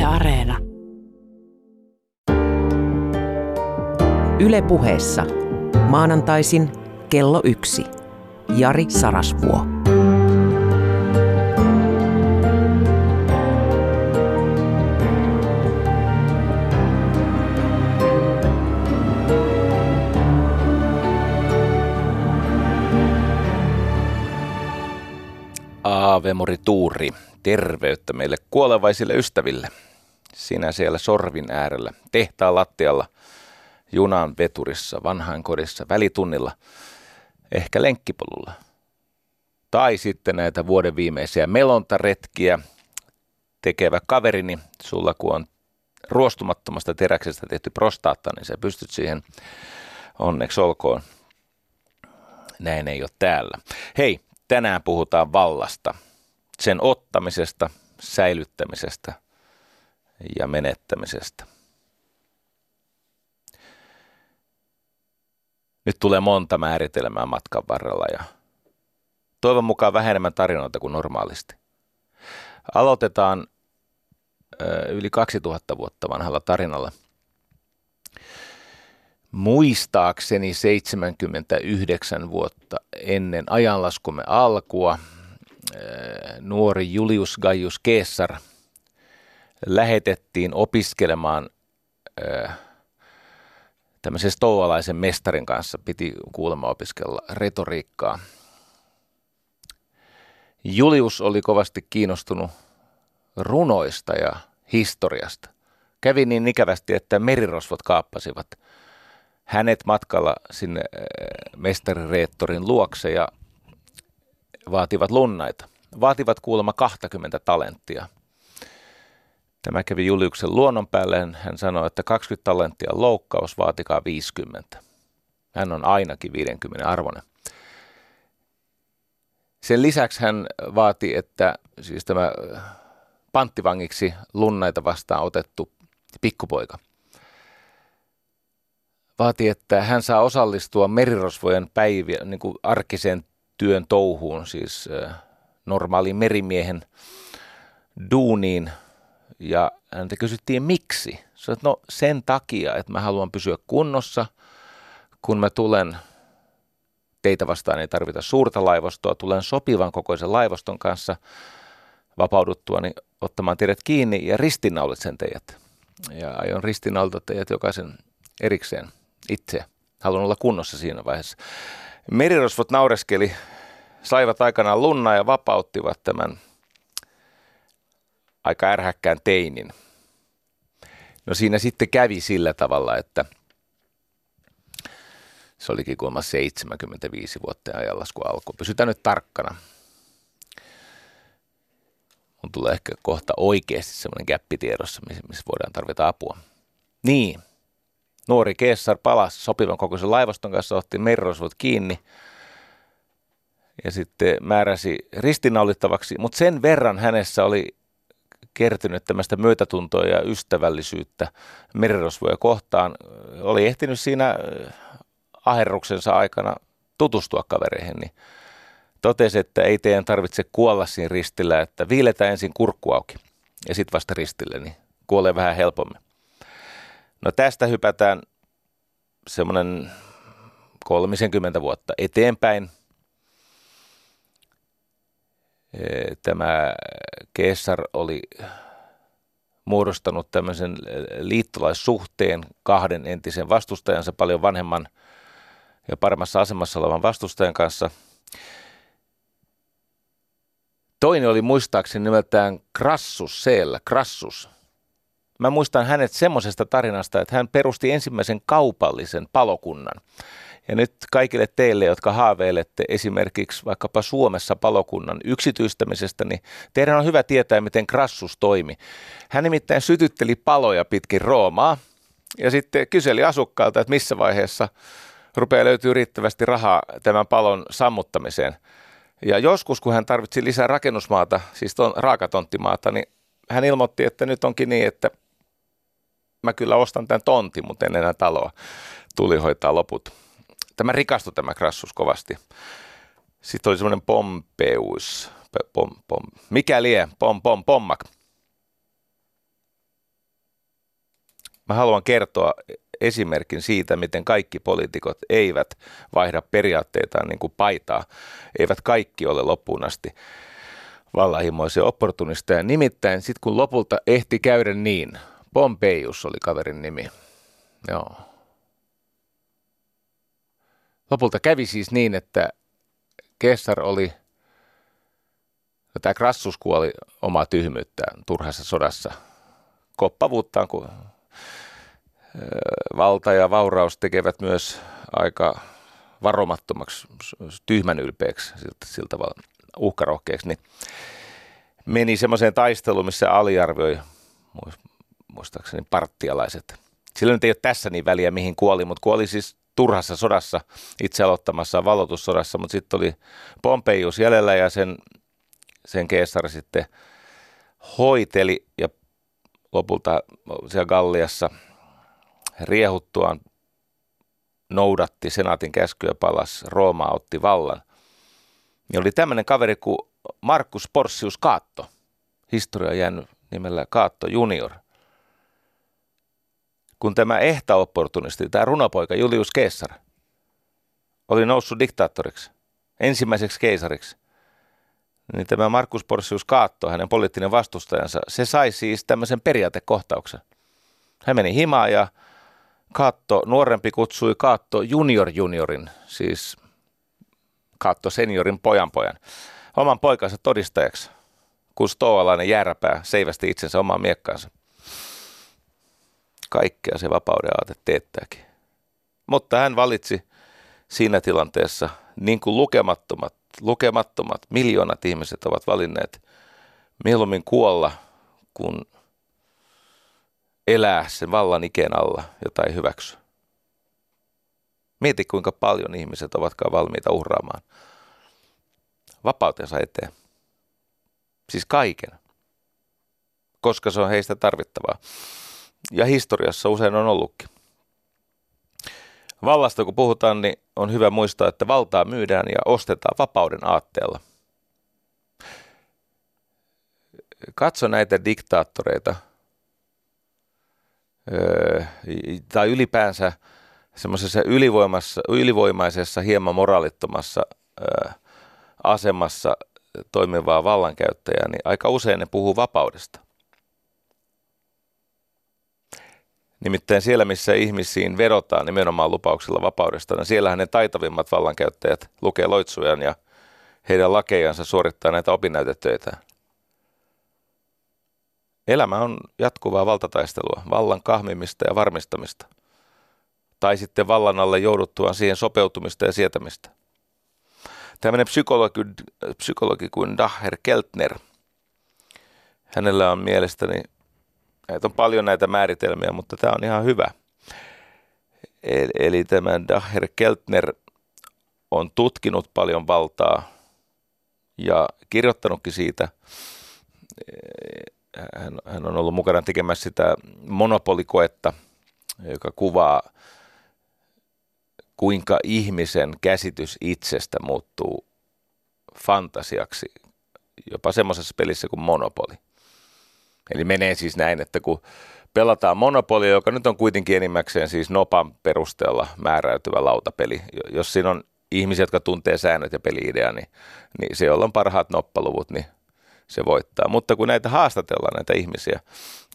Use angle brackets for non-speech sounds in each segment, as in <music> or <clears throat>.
Yle Areena. Yle puheessa. Maanantaisin kello yksi. Jari Sarasvuo. Aavemori Tuuri, terveyttä meille kuolevaisille ystäville. Sinä siellä sorvin äärellä, tehtaan lattialla, junan veturissa, vanhainkodissa, välitunnilla, ehkä lenkkipolulla. Tai sitten näitä vuoden viimeisiä melontaretkiä tekevä kaverini, sulla kun on ruostumattomasta teräksestä tehty prostaatta, niin sä pystyt siihen onneksi olkoon. Näin ei ole täällä. Hei, tänään puhutaan vallasta, sen ottamisesta, säilyttämisestä ja menettämisestä. Nyt tulee monta määritelmää matkan varrella ja toivon mukaan vähän enemmän tarinoita kuin normaalisti. Aloitetaan yli 2000 vuotta vanhalla tarinalla. Muistaakseni 79 vuotta ennen ajanlaskumme alkua nuori Julius Gaius Caesar lähetettiin opiskelemaan tämmöisen stoalaisen mestarin kanssa piti kuulemma opiskella retoriikkaa. Julius oli kovasti kiinnostunut runoista ja historiasta. Kävi niin ikävästi, että merirosvot kaappasivat hänet matkalla sinne mestarireettorin luokse ja vaativat lunnaita. Vaativat kuulemma 20 talenttia – Tämä kävi Juliuksen luonnon päälle. Hän sanoi, että 20 talenttia loukkaus, vaatikaa 50. Hän on ainakin 50 arvoinen. Sen lisäksi hän vaati, että siis tämä panttivangiksi lunnaita vastaan otettu pikkupoika vaati, että hän saa osallistua merirosvojen päiviä, niin kuin arkiseen työn touhuun, siis normaaliin merimiehen duuniin – ja häntä kysyttiin miksi. Sanoit, että no sen takia, että mä haluan pysyä kunnossa, kun mä tulen teitä vastaan ei tarvita suurta laivastoa, tulen sopivan kokoisen laivaston kanssa vapauduttua niin ottamaan teidät kiinni ja sen teidät. Ja aion ristinnauta teidät jokaisen erikseen itse. Haluan olla kunnossa siinä vaiheessa. Merirosvot naureskeli, saivat aikanaan lunna ja vapauttivat tämän aika ärhäkkään teinin. No siinä sitten kävi sillä tavalla, että se olikin kuulemma 75 vuotta ajallasku alkoi. Pysytään nyt tarkkana. Mun tulee ehkä kohta oikeasti semmoinen käppi tiedossa, missä voidaan tarvita apua. Niin, nuori Keessar palasi sopivan kokoisen laivaston kanssa, otti merirosvot kiinni ja sitten määräsi ristinaulittavaksi, mutta sen verran hänessä oli kertynyt tämmöistä myötätuntoa ja ystävällisyyttä merirosvoja kohtaan. Oli ehtinyt siinä äh, aherruksensa aikana tutustua kavereihin, niin totesi, että ei teidän tarvitse kuolla siinä ristillä, että viiletään ensin kurkku auki ja sitten vasta ristille, niin kuolee vähän helpommin. No tästä hypätään semmoinen 30 vuotta eteenpäin – tämä Keessar oli muodostanut tämmöisen liittolaissuhteen kahden entisen vastustajansa, paljon vanhemman ja paremmassa asemassa olevan vastustajan kanssa. Toinen oli muistaakseni nimeltään Krassus Seellä, Krassus. Mä muistan hänet semmoisesta tarinasta, että hän perusti ensimmäisen kaupallisen palokunnan. Ja nyt kaikille teille, jotka haaveilette esimerkiksi vaikkapa Suomessa palokunnan yksityistämisestä, niin teidän on hyvä tietää, miten Krassus toimi. Hän nimittäin sytytteli paloja pitkin Roomaa ja sitten kyseli asukkaalta, että missä vaiheessa rupeaa löytyy riittävästi rahaa tämän palon sammuttamiseen. Ja joskus, kun hän tarvitsi lisää rakennusmaata, siis ton, raakatonttimaata, niin hän ilmoitti, että nyt onkin niin, että mä kyllä ostan tämän tontin, mutta en enää taloa. Tuli hoitaa loput. Tämä rikastui tämä Krassus kovasti. Sitten oli semmoinen Pompeus, pom, pom, mikä lie, pom, pom, pommak. Mä haluan kertoa esimerkin siitä, miten kaikki poliitikot eivät vaihda periaatteitaan niin kuin paitaa. Eivät kaikki ole loppuun asti vallahimoisia opportunisteja. Nimittäin sitten kun lopulta ehti käydä niin, Pompeius oli kaverin nimi. Joo. Lopulta kävi siis niin, että Kessar oli, no tämä Krassus kuoli omaa tyhmyyttään turhassa sodassa, koppavuuttaan, kun valta ja vauraus tekevät myös aika varomattomaksi, tyhmän ylpeäksi, siltä, siltä tavalla uhkarohkeaksi, niin meni semmoiseen taisteluun, missä aliarvioi muistaakseni parttialaiset. Sillä nyt ei ole tässä niin väliä, mihin kuoli, mutta kuoli siis turhassa sodassa, itse aloittamassa valotussodassa, mutta sitten oli Pompeius jäljellä ja sen, sen keisari sitten hoiteli ja lopulta siellä Galliassa riehuttuaan noudatti senaatin käskyä palas, Rooma otti vallan. Ja oli tämmöinen kaveri kuin Markus Porcius Kaatto, historia jäänyt nimellä Kaatto junior – kun tämä ehta-opportunisti, tämä runopoika Julius Caesar, oli noussut diktaattoriksi, ensimmäiseksi keisariksi, niin tämä Markus Porcius Kaatto, hänen poliittinen vastustajansa, se sai siis tämmöisen periaatekohtauksen. Hän meni himaan ja Kaatto, nuorempi kutsui Kaatto junior juniorin, siis Kaatto seniorin pojan pojan, oman poikansa todistajaksi, kun stoalainen jääräpää seivästi itsensä omaan miekkaansa kaikkea se vapauden aate teettääkin. Mutta hän valitsi siinä tilanteessa, niin kuin lukemattomat, lukemattomat miljoonat ihmiset ovat valinneet, mieluummin kuolla, kuin elää sen vallan ikeen alla, jota ei hyväksy. Mieti, kuinka paljon ihmiset ovatkaan valmiita uhraamaan vapautensa eteen. Siis kaiken, koska se on heistä tarvittavaa ja historiassa usein on ollutkin. Vallasta kun puhutaan, niin on hyvä muistaa, että valtaa myydään ja ostetaan vapauden aatteella. Katso näitä diktaattoreita tai ylipäänsä semmoisessa ylivoimaisessa, hieman moraalittomassa asemassa toimivaa vallankäyttäjää, niin aika usein ne puhuu vapaudesta. Nimittäin siellä, missä ihmisiin vedotaan nimenomaan lupauksilla vapaudesta, niin siellähän ne taitavimmat vallankäyttäjät lukee loitsujan ja heidän lakejansa suorittaa näitä opinnäytetöitä. Elämä on jatkuvaa valtataistelua, vallan kahmimista ja varmistamista. Tai sitten vallan alle jouduttuaan siihen sopeutumista ja sietämistä. Tämmöinen psykologi, psykologi kuin Daher Keltner, hänellä on mielestäni Näitä on paljon näitä määritelmiä, mutta tämä on ihan hyvä. Eli, eli tämä Daher Keltner on tutkinut paljon valtaa ja kirjoittanutkin siitä. Hän, hän on ollut mukana tekemässä sitä monopolikoetta, joka kuvaa, kuinka ihmisen käsitys itsestä muuttuu fantasiaksi jopa semmoisessa pelissä kuin Monopoli. Eli menee siis näin, että kun pelataan Monopolia, joka nyt on kuitenkin enimmäkseen siis nopan perusteella määräytyvä lautapeli. Jos siinä on ihmisiä, jotka tuntee säännöt ja peliidea, niin, niin se, jolla on parhaat noppaluvut, niin se voittaa. Mutta kun näitä haastatellaan, näitä ihmisiä,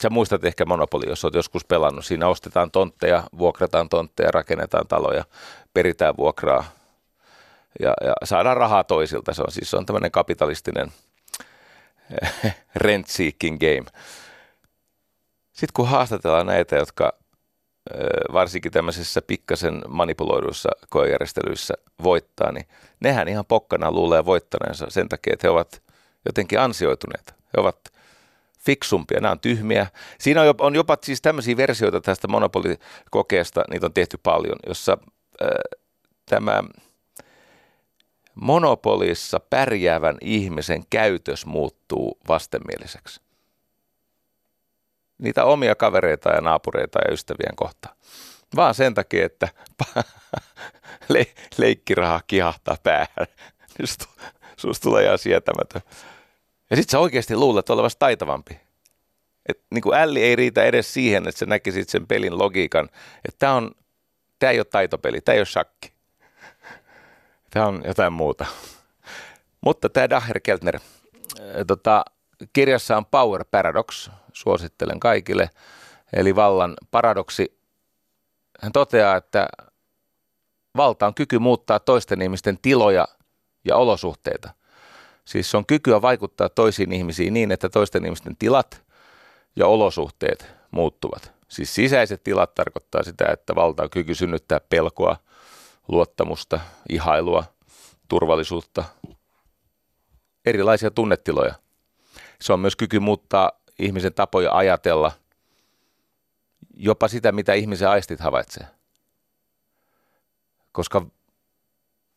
sä muistat ehkä Monopoli, jos olet joskus pelannut, siinä ostetaan tontteja, vuokrataan tontteja, rakennetaan taloja, peritään vuokraa ja, ja saadaan rahaa toisilta. Se on siis se on tämmöinen kapitalistinen – <laughs> rent seeking game. Sitten kun haastatellaan näitä, jotka varsinkin tämmöisessä pikkasen manipuloiduissa koejärjestelyissä voittaa, niin nehän ihan pokkana luulee voittaneensa sen takia, että he ovat jotenkin ansioituneet. He ovat fiksumpia, nämä on tyhmiä. Siinä on jopa, on jopa siis tämmöisiä versioita tästä monopolikokeesta, niitä on tehty paljon, jossa äh, tämä monopolissa pärjäävän ihmisen käytös muuttuu vastenmieliseksi. Niitä omia kavereita ja naapureita ja ystävien kohtaan. Vaan sen takia, että <laughs> le- leikkiraha kihahtaa päähän. Susta tulee ihan sietämätön. Ja sit sä oikeasti luulet olevasi taitavampi. Et niin kuin älli ei riitä edes siihen, että sä näkisit sen pelin logiikan, että tämä on, tämä ei ole taitopeli, tämä ei ole shakki. Tämä on jotain muuta. Mutta tämä Daher Keltner, tota, kirjassa on Power Paradox, suosittelen kaikille, eli vallan paradoksi. Hän toteaa, että valta on kyky muuttaa toisten ihmisten tiloja ja olosuhteita. Siis se on kykyä vaikuttaa toisiin ihmisiin niin, että toisten ihmisten tilat ja olosuhteet muuttuvat. Siis sisäiset tilat tarkoittaa sitä, että valta on kyky synnyttää pelkoa, luottamusta, ihailua, turvallisuutta, erilaisia tunnetiloja. Se on myös kyky muuttaa ihmisen tapoja ajatella, jopa sitä, mitä ihmisen aistit havaitsee. Koska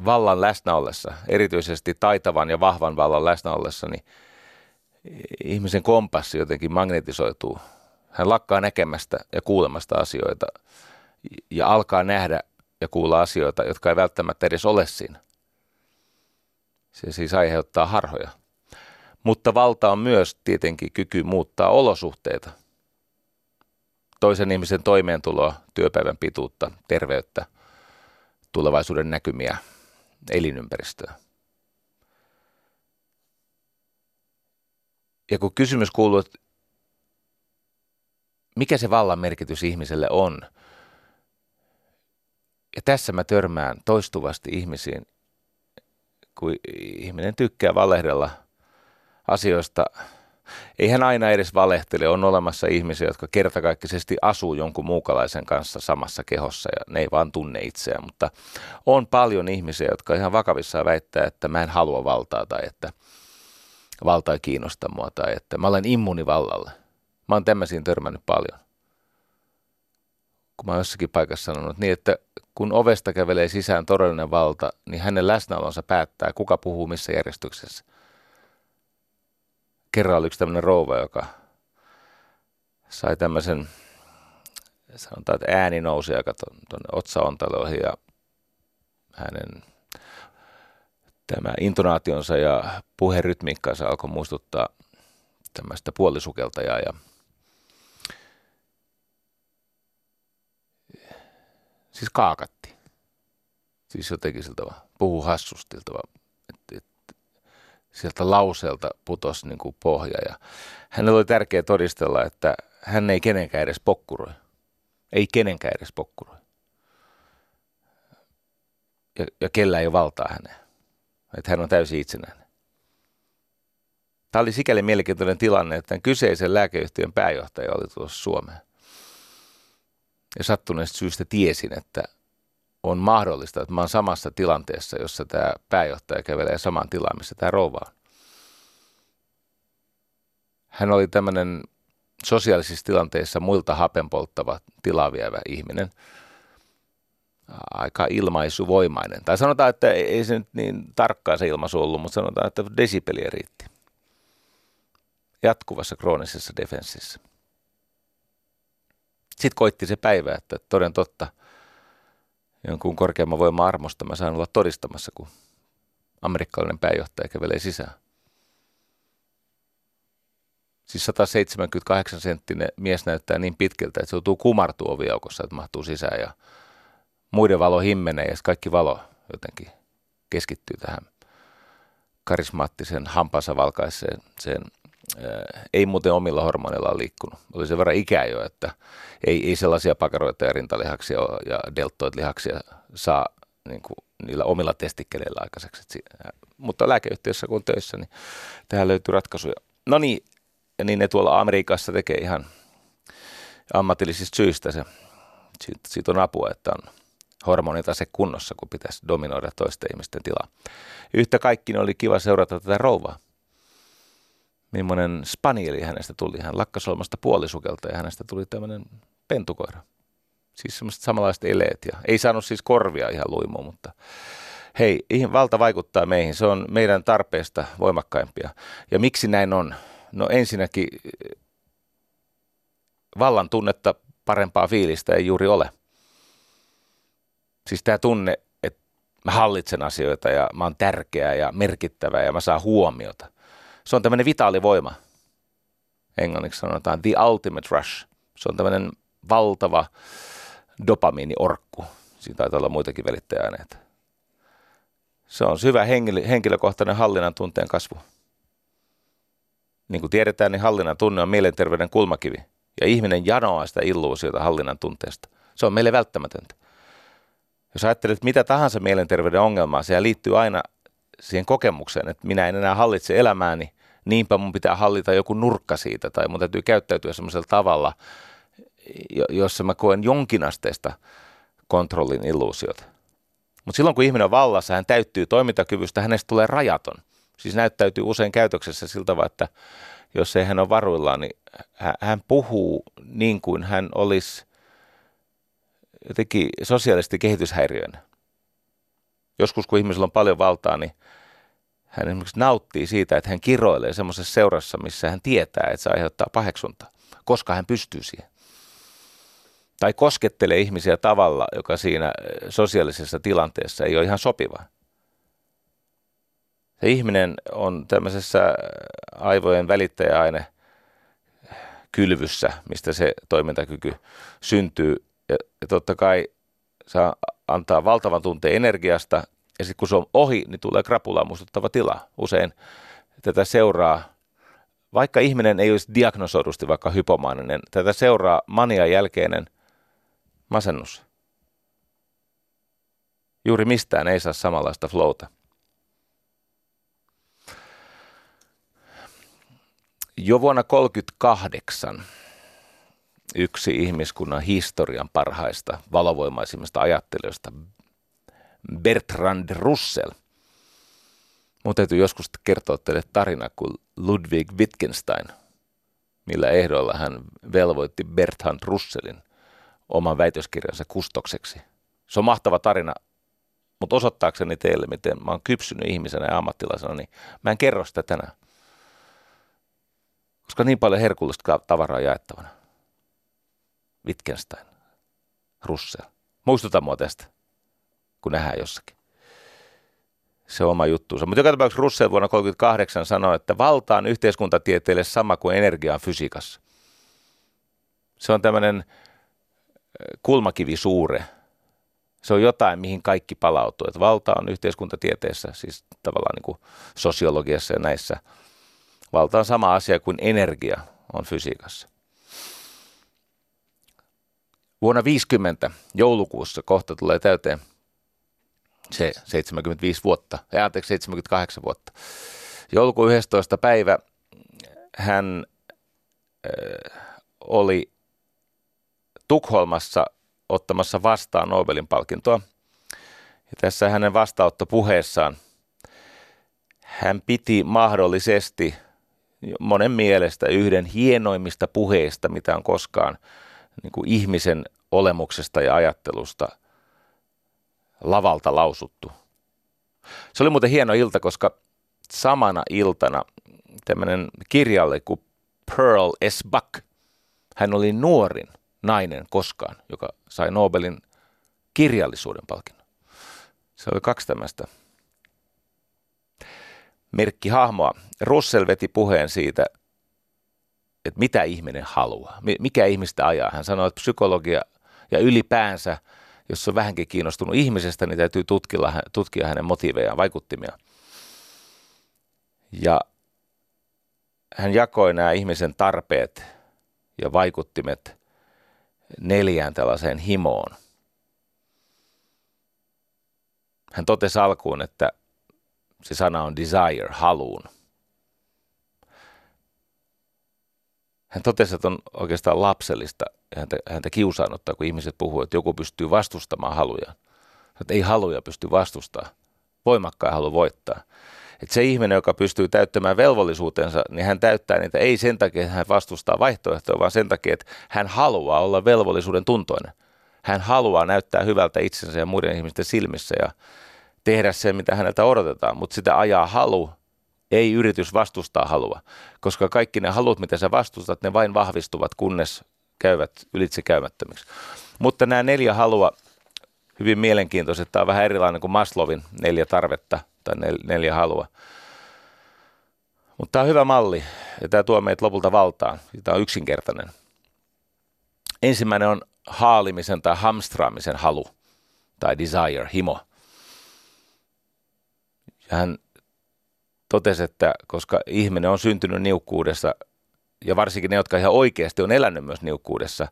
vallan läsnä ollessa, erityisesti taitavan ja vahvan vallan läsnä ollessa, niin ihmisen kompassi jotenkin magnetisoituu. Hän lakkaa näkemästä ja kuulemasta asioita ja alkaa nähdä ja kuulla asioita, jotka ei välttämättä edes ole siinä. Se siis aiheuttaa harhoja. Mutta valta on myös tietenkin kyky muuttaa olosuhteita. Toisen ihmisen toimeentuloa, työpäivän pituutta, terveyttä, tulevaisuuden näkymiä, elinympäristöä. Ja kun kysymys kuuluu, että mikä se vallan merkitys ihmiselle on, ja tässä mä törmään toistuvasti ihmisiin, kun ihminen tykkää valehdella asioista. Ei hän aina edes valehtele. On olemassa ihmisiä, jotka kertakaikkisesti asuu jonkun muukalaisen kanssa samassa kehossa ja ne ei vaan tunne itseään. Mutta on paljon ihmisiä, jotka ihan vakavissaan väittää, että mä en halua valtaa tai että valta ei kiinnosta mua tai että mä olen immunivallalle. Mä oon tämmöisiin törmännyt paljon. Kun mä oon jossakin paikassa sanonut niin, että kun ovesta kävelee sisään todellinen valta, niin hänen läsnäolonsa päättää, kuka puhuu missä järjestyksessä. Kerran oli yksi tämmöinen rouva, joka sai tämmöisen, sanotaan, että ääni nousi aika tuonne otsaontaloihin ja hänen tämä intonaationsa ja puherytmiikkansa alkoi muistuttaa tämmöistä puolisukeltajaa ja siis kaakatti. Siis jotenkin siltä vaan, puhuu hassustilta vaan, että et, sieltä lauseelta putosi niin kuin pohja. Ja hänellä oli tärkeää todistella, että hän ei kenenkään edes pokkuroi. Ei kenenkään edes pokkuroi. Ja, ja kellä ei ole valtaa häneen. Että hän on täysin itsenäinen. Tämä oli sikäli mielenkiintoinen tilanne, että tämän kyseisen lääkeyhtiön pääjohtaja oli tuossa Suomeen ja sattuneesta syystä tiesin, että on mahdollista, että mä oon samassa tilanteessa, jossa tämä pääjohtaja kävelee saman tilaan, missä tämä rouva on. Hän oli tämmöinen sosiaalisissa tilanteissa muilta hapenpolttava tilavievä ihminen, aika ilmaisuvoimainen. Tai sanotaan, että ei se nyt niin tarkkaa se ilmaisu ollut, mutta sanotaan, että desibeliä riitti. Jatkuvassa kroonisessa defenssissä. Sitten koitti se päivä, että toden totta, jonkun korkeamman voiman armosta mä saan olla todistamassa, kun amerikkalainen pääjohtaja kävelee sisään. Siis 178 senttinen mies näyttää niin pitkältä, että se joutuu kumartua oviaukossa, että mahtuu sisään ja muiden valo himmenee ja kaikki valo jotenkin keskittyy tähän karismaattisen hampansa valkaiseen sen ei muuten omilla hormoneilla liikkunut. Oli sen verran ikää jo, että ei, ei sellaisia pakaroita ja rintalihaksia ja deltoid-lihaksia saa niin kuin, niillä omilla testikkeleillä aikaiseksi. Et, mutta lääkeyhtiössä kun töissä, niin tähän löytyy ratkaisuja. No niin, niin ne tuolla Amerikassa tekee ihan ammatillisista syistä se. Siitä, siitä on apua, että on hormonitase kunnossa, kun pitäisi dominoida toisten ihmisten tilaa. Yhtä kaikki oli kiva seurata tätä rouvaa millainen spanieli hänestä tuli. Hän lakkasi olemasta puolisukelta ja hänestä tuli tämmöinen pentukoira. Siis semmoiset samanlaiset eleet ja ei saanut siis korvia ihan luimuun, mutta hei, valta vaikuttaa meihin. Se on meidän tarpeesta voimakkaimpia. Ja miksi näin on? No ensinnäkin vallan tunnetta parempaa fiilistä ei juuri ole. Siis tämä tunne, että mä hallitsen asioita ja mä oon tärkeä ja merkittävä ja mä saan huomiota – se on tämmöinen vitaalivoima. englanniksi sanotaan the ultimate rush. Se on tämmöinen valtava dopamiiniorkku. Siinä taitaa olla muitakin välittäjäaineita. Se on syvä henkilökohtainen hallinnan tunteen kasvu. Niin kuin tiedetään, niin hallinnan tunne on mielenterveyden kulmakivi. Ja ihminen janoaa sitä illuusiota hallinnan tunteesta. Se on meille välttämätöntä. Jos ajattelet mitä tahansa mielenterveyden ongelmaa, se liittyy aina siihen kokemukseen, että minä en enää hallitse elämääni, niinpä mun pitää hallita joku nurkka siitä, tai mun täytyy käyttäytyä semmoisella tavalla, jossa mä koen jonkinasteista kontrollin illuusiota. Mutta silloin kun ihminen on vallassa, hän täyttyy toimintakyvystä, hänestä tulee rajaton. Siis näyttäytyy usein käytöksessä siltä tavalla, että jos ei hän ole varuillaan, niin hän puhuu niin kuin hän olisi jotenkin sosiaalisesti kehityshäiriöinen. Joskus kun ihmisellä on paljon valtaa, niin hän esimerkiksi nauttii siitä, että hän kiroilee semmoisessa seurassa, missä hän tietää, että se aiheuttaa paheksuntaa, koska hän pystyy siihen. Tai koskettelee ihmisiä tavalla, joka siinä sosiaalisessa tilanteessa ei ole ihan sopiva. Se ihminen on tämmöisessä aivojen välittäjäaine kylvyssä, mistä se toimintakyky syntyy. Ja, ja totta kai saa antaa valtavan tunteen energiasta, ja sitten kun se on ohi, niin tulee krapulaa muistuttava tila. Usein tätä seuraa, vaikka ihminen ei olisi diagnosoidusti vaikka hypomaaninen, tätä seuraa mania jälkeinen masennus. Juuri mistään ei saa samanlaista flowta. Jo vuonna 1938 yksi ihmiskunnan historian parhaista valovoimaisimmista ajattelijoista, Bertrand Russell. Mun täytyy joskus kertoa teille tarina kuin Ludwig Wittgenstein, millä ehdoilla hän velvoitti Bertrand Russellin oman väitöskirjansa kustokseksi. Se on mahtava tarina, mutta osoittaakseni teille, miten mä oon kypsynyt ihmisenä ja ammattilaisena, niin mä en kerro sitä tänään. Koska niin paljon herkullista tavaraa jaettavana. Wittgenstein, Russell. Muistuta mua tästä, kun nähdään jossakin. Se on oma juttuunsa. Mutta joka tapauksessa Russell vuonna 1938 sanoi, että valta on yhteiskuntatieteelle sama kuin energia on fysiikassa. Se on tämmöinen kulmakivi suure. Se on jotain, mihin kaikki palautuu. Että valta on yhteiskuntatieteessä, siis tavallaan niin kuin sosiologiassa ja näissä. Valta on sama asia kuin energia on fysiikassa. Vuonna 50 joulukuussa kohta tulee täyteen se 75 vuotta, ei anteeksi 78 vuotta. Joulukuun 11. päivä hän äh, oli Tukholmassa ottamassa vastaan Nobelin palkintoa. Ja tässä hänen vastaanottopuheessaan hän piti mahdollisesti monen mielestä yhden hienoimmista puheista, mitä on koskaan niin kuin ihmisen olemuksesta ja ajattelusta lavalta lausuttu. Se oli muuten hieno ilta, koska samana iltana tämmöinen kirjalle kuin Pearl S. Buck, hän oli nuorin nainen koskaan, joka sai Nobelin kirjallisuuden palkinnon. Se oli kaksi tämmöistä merkkihahmoa. Russell veti puheen siitä, että mitä ihminen haluaa, mikä ihmistä ajaa. Hän sanoi, että psykologia ja ylipäänsä, jos on vähänkin kiinnostunut ihmisestä, niin täytyy tutkilla, tutkia hänen motiivejaan, vaikuttimia. Ja hän jakoi nämä ihmisen tarpeet ja vaikuttimet neljään tällaiseen himoon. Hän totesi alkuun, että se sana on desire, haluun – hän totesi, että on oikeastaan lapsellista häntä, häntä kiusaannuttaa, kun ihmiset puhuu, että joku pystyy vastustamaan haluja. Että ei haluja pysty vastustamaan. Voimakkaan halu voittaa. Että se ihminen, joka pystyy täyttämään velvollisuutensa, niin hän täyttää niitä ei sen takia, että hän vastustaa vaihtoehtoja, vaan sen takia, että hän haluaa olla velvollisuuden tuntoinen. Hän haluaa näyttää hyvältä itsensä ja muiden ihmisten silmissä ja tehdä sen, mitä häneltä odotetaan, mutta sitä ajaa halu ei yritys vastustaa halua, koska kaikki ne halut, mitä sä vastustat, ne vain vahvistuvat, kunnes käyvät ylitse käymättömiksi. Mutta nämä neljä halua, hyvin mielenkiintoiset, tämä on vähän erilainen kuin Maslovin neljä tarvetta tai neljä halua. Mutta tämä on hyvä malli ja tämä tuo meitä lopulta valtaan. Tämä on yksinkertainen. Ensimmäinen on haalimisen tai hamstraamisen halu tai desire, himo. Ja hän totesi, että koska ihminen on syntynyt niukkuudessa, ja varsinkin ne, jotka ihan oikeasti on elänyt myös niukkuudessa,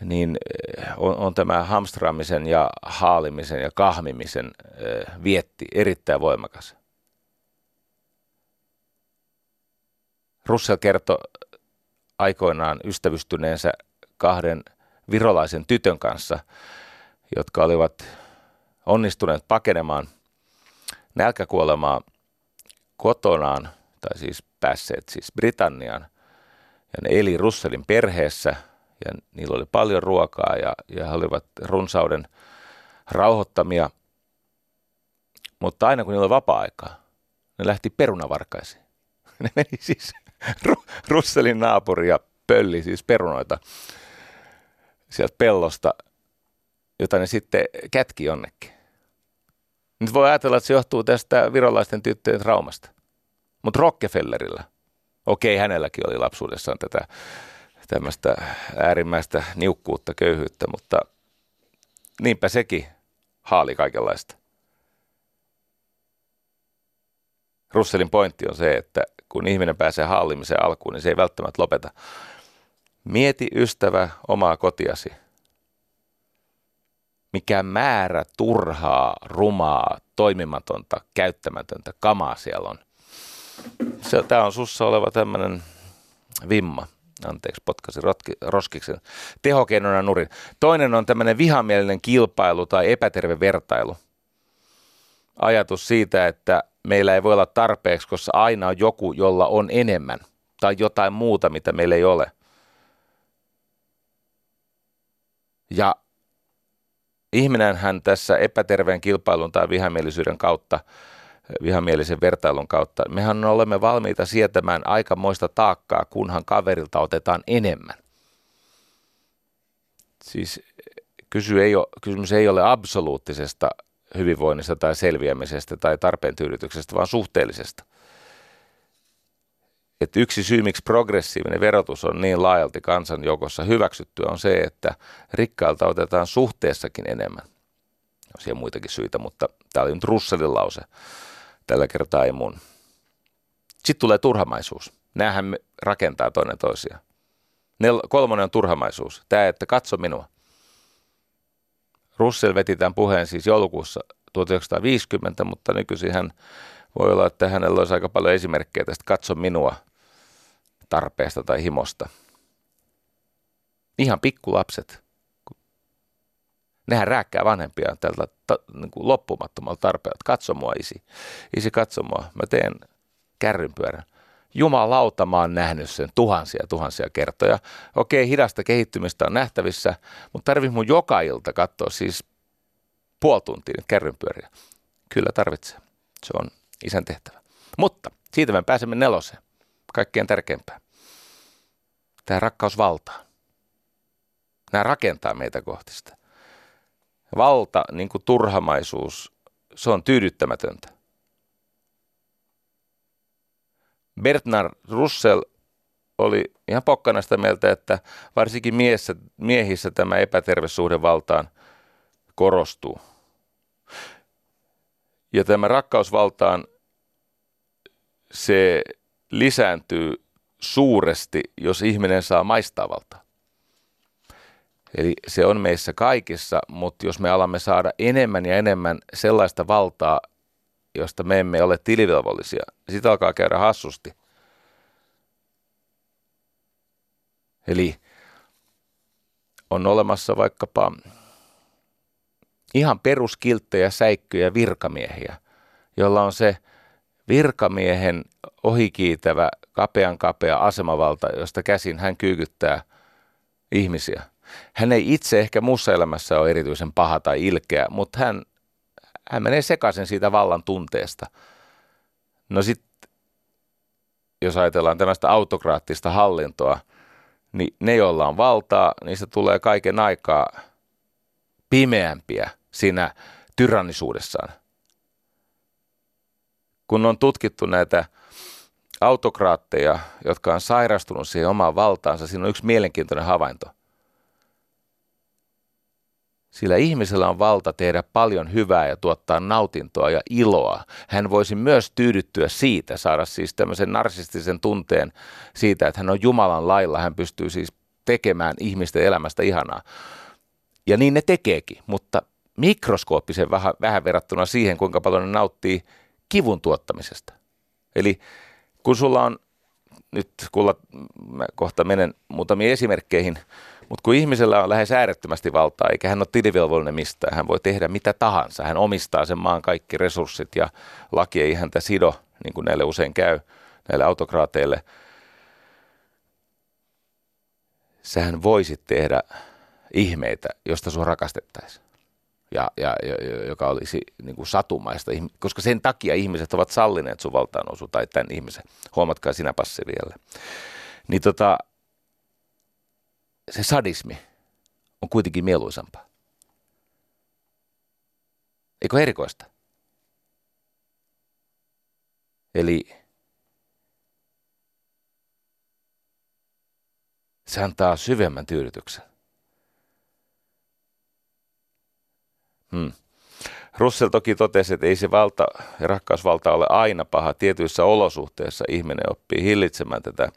niin eh, on, on tämä hamstraamisen ja haalimisen ja kahmimisen eh, vietti erittäin voimakas. Russell kertoi aikoinaan ystävystyneensä kahden virolaisen tytön kanssa, jotka olivat onnistuneet pakenemaan nälkäkuolemaa kotonaan, tai siis päässeet siis Britanniaan. Ja ne eli Russellin perheessä, ja niillä oli paljon ruokaa, ja, ja he olivat runsauden rauhoittamia. Mutta aina kun niillä oli vapaa-aikaa, ne lähti perunavarkaisiin. <laughs> Ne meni siis <laughs> Russellin naapuri ja pölli siis perunoita sieltä pellosta, jota ne sitten kätki jonnekin. Nyt voi ajatella, että se johtuu tästä virolaisten tyttöjen traumasta. Mutta Rockefellerillä, okei hänelläkin oli lapsuudessaan tätä tämmöistä äärimmäistä niukkuutta, köyhyyttä, mutta niinpä sekin haali kaikenlaista. Russellin pointti on se, että kun ihminen pääsee haalimiseen alkuun, niin se ei välttämättä lopeta. Mieti ystävä omaa kotiasi. Mikä määrä turhaa, rumaa, toimimatonta, käyttämätöntä kamaa siellä on. Tämä on sussa oleva tämmöinen vimma. Anteeksi, potkasin rotki, roskiksen. Tehokeinona nurin. Toinen on tämmöinen vihamielinen kilpailu tai epäterve vertailu. Ajatus siitä, että meillä ei voi olla tarpeeksi, koska aina on joku, jolla on enemmän tai jotain muuta, mitä meillä ei ole. Ja ihminenhän tässä epäterveen kilpailun tai vihamielisyyden kautta, vihamielisen vertailun kautta, mehän olemme valmiita sietämään aikamoista taakkaa, kunhan kaverilta otetaan enemmän. Siis kysy ei ole, kysymys ei ole absoluuttisesta hyvinvoinnista tai selviämisestä tai tarpeen tyydytyksestä, vaan suhteellisesta. Et yksi syy, miksi progressiivinen verotus on niin laajalti kansan joukossa hyväksyttyä, on se, että rikkailta otetaan suhteessakin enemmän. On siellä muitakin syitä, mutta tämä oli nyt Russellin lause. Tällä kertaa ei mun. Sitten tulee turhamaisuus. Nämähän rakentaa toinen toisiaan. Nel- kolmonen on turhamaisuus. Tämä, että katso minua. Russell veti tämän puheen siis joulukuussa 1950, mutta nykyisin hän voi olla, että hänellä olisi aika paljon esimerkkejä tästä katso minua tarpeesta tai himosta. Ihan pikkulapset. Nehän rääkkää vanhempia tältä ta, niin kuin loppumattomalla tarpeella. Katso mua isi. Isi katso mua. Mä teen kärrynpyörän. Jumalauta, mä oon nähnyt sen tuhansia tuhansia kertoja. Okei, hidasta kehittymistä on nähtävissä, mutta tarvii mun joka ilta katsoa siis puoli tuntia kärrynpyöriä. Kyllä tarvitsee. Se on isän tehtävä. Mutta siitä me pääsemme neloseen. Kaikkein tärkeimpään. Tämä rakkaus valtaa. Nämä rakentaa meitä kohti sitä. Valta, niin kuin turhamaisuus, se on tyydyttämätöntä. Bertnar Russell oli ihan pokkana sitä mieltä, että varsinkin miehissä, miehissä tämä epäterve suhde valtaan korostuu. Ja tämä rakkausvaltaan, se lisääntyy suuresti, jos ihminen saa maistaa valtaa. Eli se on meissä kaikissa, mutta jos me alamme saada enemmän ja enemmän sellaista valtaa, josta me emme ole tilivelvollisia, niin sitä alkaa käydä hassusti. Eli on olemassa vaikkapa ihan peruskilttejä, säikkyjä virkamiehiä, jolla on se virkamiehen ohikiitävä, kapean kapea asemavalta, josta käsin hän kyykyttää ihmisiä. Hän ei itse ehkä muussa elämässä ole erityisen paha tai ilkeä, mutta hän, hän menee sekaisin siitä vallan tunteesta. No sitten, jos ajatellaan tämmöistä autokraattista hallintoa, niin ne, joilla on valtaa, niistä tulee kaiken aikaa pimeämpiä siinä tyrannisuudessaan. Kun on tutkittu näitä autokraatteja, jotka on sairastunut siihen omaan valtaansa, siinä on yksi mielenkiintoinen havainto. Sillä ihmisellä on valta tehdä paljon hyvää ja tuottaa nautintoa ja iloa. Hän voisi myös tyydyttyä siitä, saada siis tämmöisen narsistisen tunteen siitä, että hän on Jumalan lailla, hän pystyy siis tekemään ihmisten elämästä ihanaa. Ja niin ne tekeekin, mutta mikroskooppisen vähän, vähän verrattuna siihen, kuinka paljon ne nauttii kivun tuottamisesta. Eli kun sulla on, nyt kuulla, mä kohta menen muutamiin esimerkkeihin, mutta kun ihmisellä on lähes äärettömästi valtaa, eikä hän ole tilivelvollinen mistään, hän voi tehdä mitä tahansa. Hän omistaa sen maan kaikki resurssit ja laki ei häntä sido, niin kuin näille usein käy, näille autokraateille. Sähän voisit tehdä ihmeitä, josta sinua rakastettaisiin. Ja, ja, ja, joka olisi niin kuin satumaista, koska sen takia ihmiset ovat sallineet sun valtaanousu tai tämän ihmisen. Huomatkaa sinä passi vielä. Niin tota, se sadismi on kuitenkin mieluisampaa. Eikö erikoista? Eli se antaa syvemmän tyydytyksen. Hmm. Russell toki totesi, että ei se valta ja rakkausvalta ole aina paha. Tietyissä olosuhteissa ihminen oppii hillitsemään tätä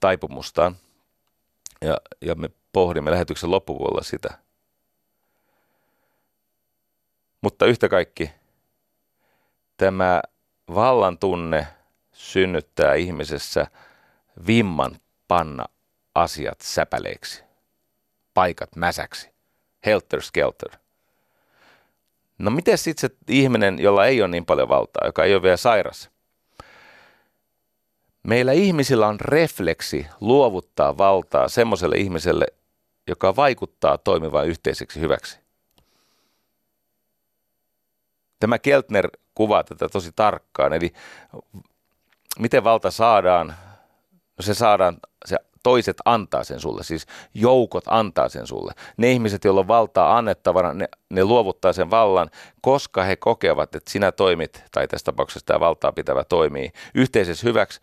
taipumustaan. Ja, ja me pohdimme lähetyksen loppupuolella sitä. Mutta yhtä kaikki tämä vallan tunne synnyttää ihmisessä vimman panna asiat säpäleiksi, paikat mäsäksi, helter skelter – No miten sitten se ihminen, jolla ei ole niin paljon valtaa, joka ei ole vielä sairas? Meillä ihmisillä on refleksi luovuttaa valtaa semmoiselle ihmiselle, joka vaikuttaa toimivan yhteiseksi hyväksi. Tämä Keltner kuvaa tätä tosi tarkkaan, eli miten valta saadaan? No se saadaan, se toiset antaa sen sulle, siis joukot antaa sen sulle. Ne ihmiset, joilla on valtaa annettavana, ne, ne luovuttaa sen vallan, koska he kokevat, että sinä toimit, tai tässä tapauksessa tämä valtaa pitävä toimii, yhteisessä hyväksi.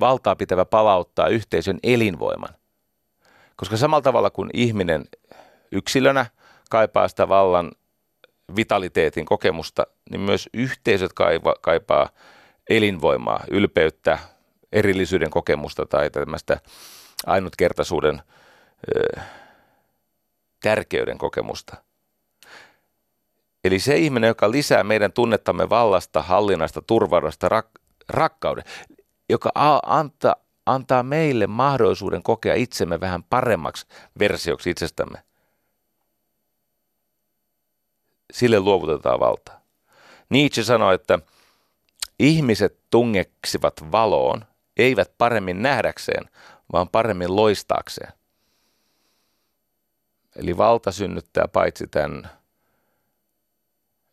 Valtaa pitävä palauttaa yhteisön elinvoiman. Koska samalla tavalla kuin ihminen yksilönä kaipaa sitä vallan vitaliteetin kokemusta, niin myös yhteisöt kaipaa, kaipaa elinvoimaa, ylpeyttä, erillisyyden kokemusta tai tämmöistä ainutkertaisuuden ö, tärkeyden kokemusta. Eli se ihminen, joka lisää meidän tunnettamme vallasta, hallinnasta, turvallasta, rak- rakkauden, joka antaa, antaa meille mahdollisuuden kokea itsemme vähän paremmaksi versioksi itsestämme. Sille luovutetaan valtaa. Nietzsche sanoi, että ihmiset tungeksivat valoon – eivät paremmin nähdäkseen, vaan paremmin loistaakseen. Eli valta synnyttää paitsi tämän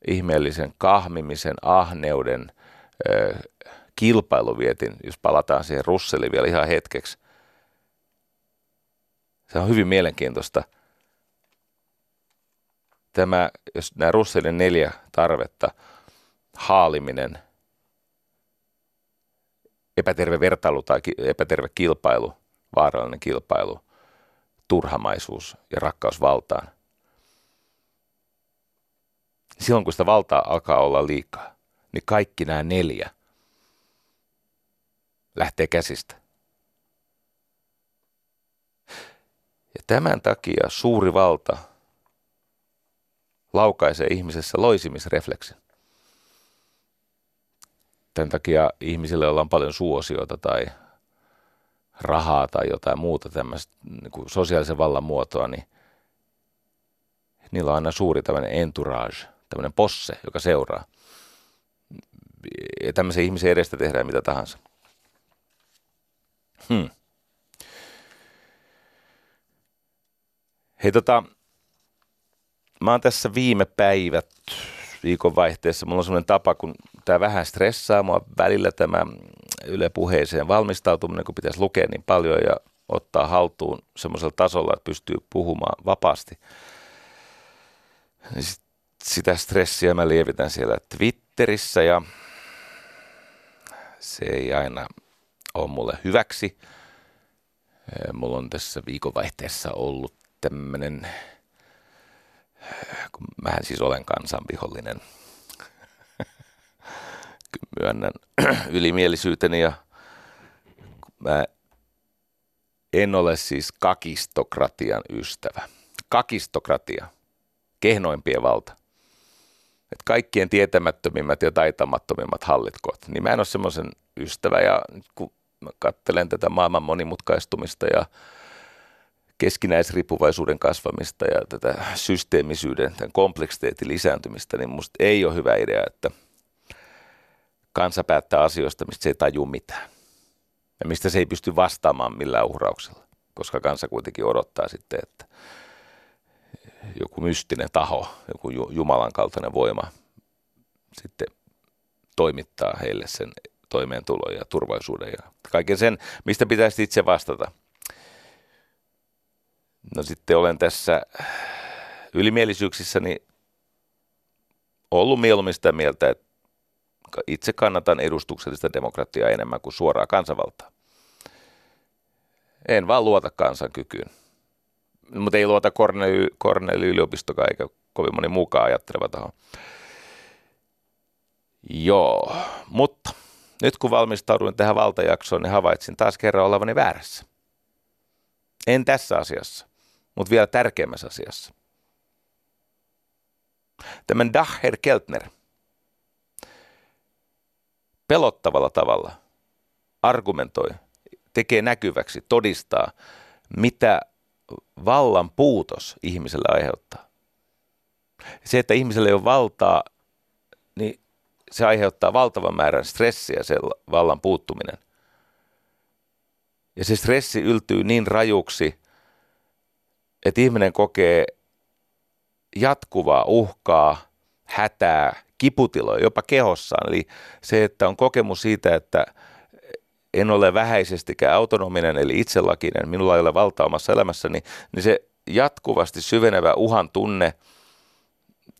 ihmeellisen kahmimisen, ahneuden, ö, kilpailuvietin, jos palataan siihen Russeliin vielä ihan hetkeksi. Se on hyvin mielenkiintoista. Tämä, jos nämä Russellin neljä tarvetta, haaliminen – epäterve vertailu tai epäterve kilpailu, vaarallinen kilpailu, turhamaisuus ja rakkaus valtaan. Silloin kun sitä valtaa alkaa olla liikaa, niin kaikki nämä neljä lähtee käsistä. Ja tämän takia suuri valta laukaisee ihmisessä loisimisrefleksin. Tämän takia ihmisille, joilla on paljon suosioita tai rahaa tai jotain muuta tämmöistä niin sosiaalisen vallan muotoa, niin niillä on aina suuri tämmöinen entourage, tämmöinen posse, joka seuraa. Ja tämmöisen ihmisen edestä tehdään mitä tahansa. Hmm. Hei tota, mä oon tässä viime päivät viikonvaihteessa mulla on sellainen tapa, kun tämä vähän stressaa mua välillä tämä Yle puheeseen valmistautuminen, kun pitäisi lukea niin paljon ja ottaa haltuun semmoisella tasolla, että pystyy puhumaan vapaasti. Niin sitä stressiä mä lievitän siellä Twitterissä ja se ei aina ole mulle hyväksi. Mulla on tässä viikonvaihteessa ollut tämmöinen, kun mä siis olen kansanvihollinen, myönnän <clears throat> ylimielisyyteni ja mä en ole siis kakistokratian ystävä. Kakistokratia, kehnoimpien valta. Et kaikkien tietämättömimmät ja taitamattomimmat hallitkot. Niin mä en ole semmoisen ystävä ja kun mä tätä maailman monimutkaistumista ja keskinäisriippuvaisuuden kasvamista ja tätä systeemisyyden, tämän kompleksiteetin lisääntymistä, niin musta ei ole hyvä idea, että kansa päättää asioista, mistä se ei taju mitään. Ja mistä se ei pysty vastaamaan millään uhrauksella, koska kansa kuitenkin odottaa sitten, että joku mystinen taho, joku Jumalan kaltainen voima sitten toimittaa heille sen toimeentulon ja turvallisuuden ja kaiken sen, mistä pitäisi itse vastata. No sitten olen tässä ylimielisyyksissäni ollut mieluummin sitä mieltä, että itse kannatan edustuksellista demokratiaa enemmän kuin suoraa kansanvaltaa. En vaan luota kansan kykyyn. Mutta ei luota Corneli, Corneli yliopistokaan eikä kovin moni muukaan ajatteleva taho. Joo, mutta nyt kun valmistauduin tähän valtajaksoon, niin havaitsin taas kerran olevani väärässä. En tässä asiassa, mutta vielä tärkeämmässä asiassa. Tämän Dacher Keltner pelottavalla tavalla argumentoi, tekee näkyväksi, todistaa, mitä vallan puutos ihmiselle aiheuttaa. Se, että ihmiselle ei ole valtaa, se aiheuttaa valtavan määrän stressiä, se vallan puuttuminen. Ja se stressi yltyy niin rajuksi, että ihminen kokee jatkuvaa uhkaa, hätää, kiputiloja jopa kehossaan. Eli se, että on kokemus siitä, että en ole vähäisestikään autonominen eli itselakinen, minulla ei ole valtaa omassa elämässäni, niin se jatkuvasti syvenevä uhan tunne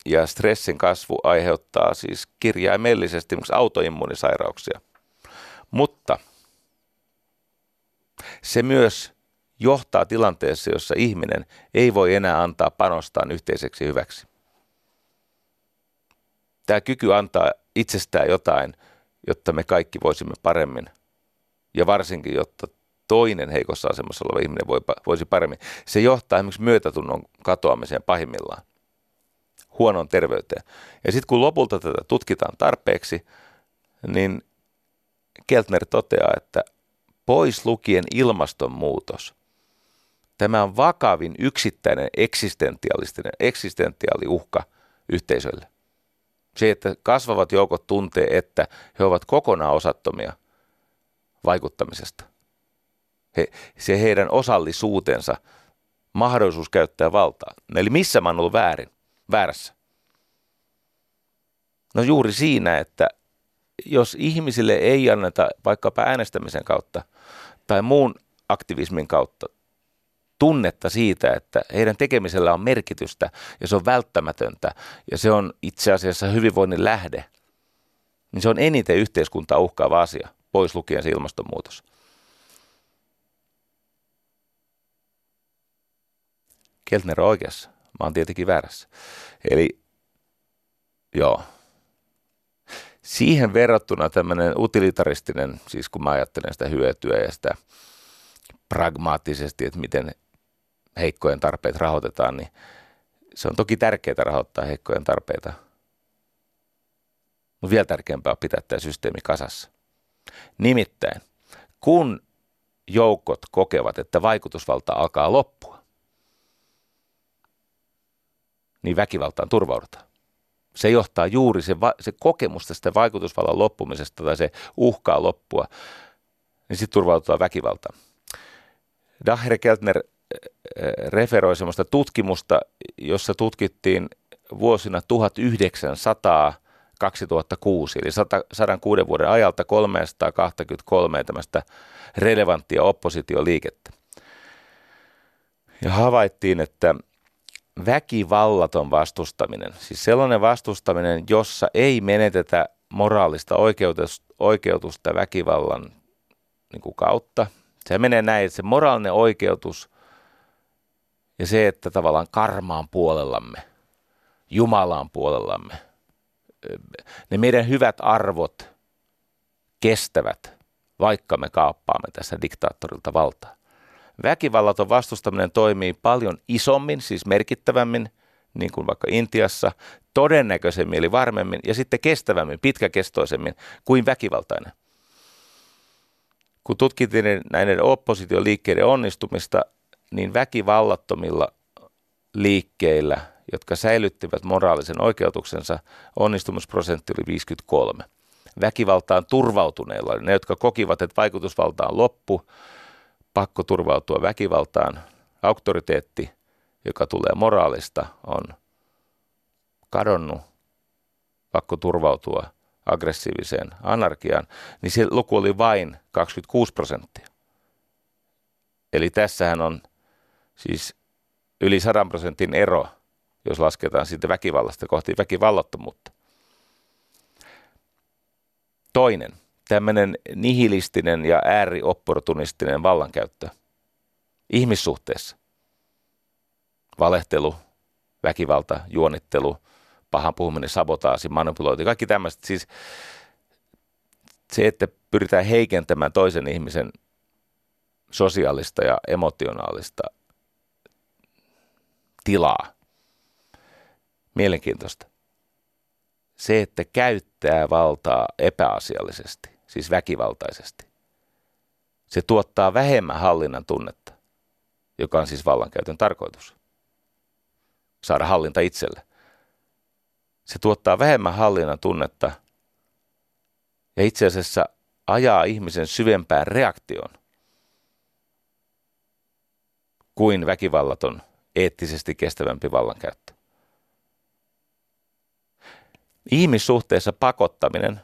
ja stressin kasvu aiheuttaa siis kirjaimellisesti autoimmunisairauksia. Mutta se myös johtaa tilanteessa, jossa ihminen ei voi enää antaa panostaan yhteiseksi hyväksi. Tämä kyky antaa itsestään jotain, jotta me kaikki voisimme paremmin – ja varsinkin, jotta toinen heikossa asemassa oleva ihminen voi, voisi paremmin. Se johtaa esimerkiksi myötätunnon katoamiseen pahimmillaan, huonon terveyteen. Ja sitten kun lopulta tätä tutkitaan tarpeeksi, niin Keltner toteaa, että pois lukien ilmastonmuutos, tämä on vakavin yksittäinen eksistentialistinen, eksistentiaali uhka yhteisölle. Se, että kasvavat joukot tuntee, että he ovat kokonaan osattomia – vaikuttamisesta. He, se heidän osallisuutensa, mahdollisuus käyttää valtaa. Eli missä mä oon ollut väärin, väärässä? No juuri siinä, että jos ihmisille ei anneta vaikkapa äänestämisen kautta tai muun aktivismin kautta tunnetta siitä, että heidän tekemisellä on merkitystä ja se on välttämätöntä ja se on itse asiassa hyvinvoinnin lähde, niin se on eniten yhteiskuntaa uhkaava asia – pois lukien se ilmastonmuutos. Keltner on oikeassa. Mä oon tietenkin väärässä. Eli joo. Siihen verrattuna tämmöinen utilitaristinen, siis kun mä ajattelen sitä hyötyä ja sitä pragmaattisesti, että miten heikkojen tarpeet rahoitetaan, niin se on toki tärkeää rahoittaa heikkojen tarpeita. Mutta vielä tärkeämpää on pitää tämä systeemi kasassa. Nimittäin, kun joukot kokevat, että vaikutusvalta alkaa loppua, niin väkivaltaan turvaudutaan. Se johtaa juuri se, va- se kokemus tästä vaikutusvallan loppumisesta tai se uhkaa loppua, niin sitten turvaudutaan väkivaltaan. Daher Keltner eh, eh, referoi sellaista tutkimusta, jossa tutkittiin vuosina 1900 2006, eli 106 vuoden ajalta 323 tämmöistä relevanttia oppositioliikettä. Ja havaittiin, että väkivallaton vastustaminen, siis sellainen vastustaminen, jossa ei menetetä moraalista oikeutusta väkivallan niin kuin kautta. Se menee näin, että se moraalinen oikeutus ja se, että tavallaan karmaan puolellamme, Jumalaan puolellamme, ne meidän hyvät arvot kestävät, vaikka me kaappaamme tässä diktaattorilta valtaa. Väkivallaton vastustaminen toimii paljon isommin, siis merkittävämmin, niin kuin vaikka Intiassa, todennäköisemmin eli varmemmin ja sitten kestävämmin, pitkäkestoisemmin kuin väkivaltainen. Kun tutkittiin näiden oppositioliikkeiden onnistumista, niin väkivallattomilla liikkeillä, jotka säilyttivät moraalisen oikeutuksensa, onnistumisprosentti oli 53. Väkivaltaan turvautuneilla, ne jotka kokivat, että vaikutusvalta on loppu, pakko turvautua väkivaltaan, auktoriteetti, joka tulee moraalista, on kadonnut, pakko turvautua aggressiiviseen anarkiaan, niin se luku oli vain 26 prosenttia. Eli tässähän on siis yli 100 prosentin ero, jos lasketaan sitten väkivallasta kohti väkivallattomuutta. Toinen, tämmöinen nihilistinen ja ääriopportunistinen vallankäyttö ihmissuhteessa. Valehtelu, väkivalta, juonittelu, pahan puhuminen, sabotaasi, manipulointi, kaikki tämmöiset. Siis se, että pyritään heikentämään toisen ihmisen sosiaalista ja emotionaalista tilaa. Mielenkiintoista. Se, että käyttää valtaa epäasiallisesti, siis väkivaltaisesti, se tuottaa vähemmän hallinnan tunnetta, joka on siis vallankäytön tarkoitus. Saada hallinta itselle. Se tuottaa vähemmän hallinnan tunnetta ja itse asiassa ajaa ihmisen syvempään reaktioon kuin väkivallaton eettisesti kestävämpi vallankäyttö. Ihmissuhteessa pakottaminen,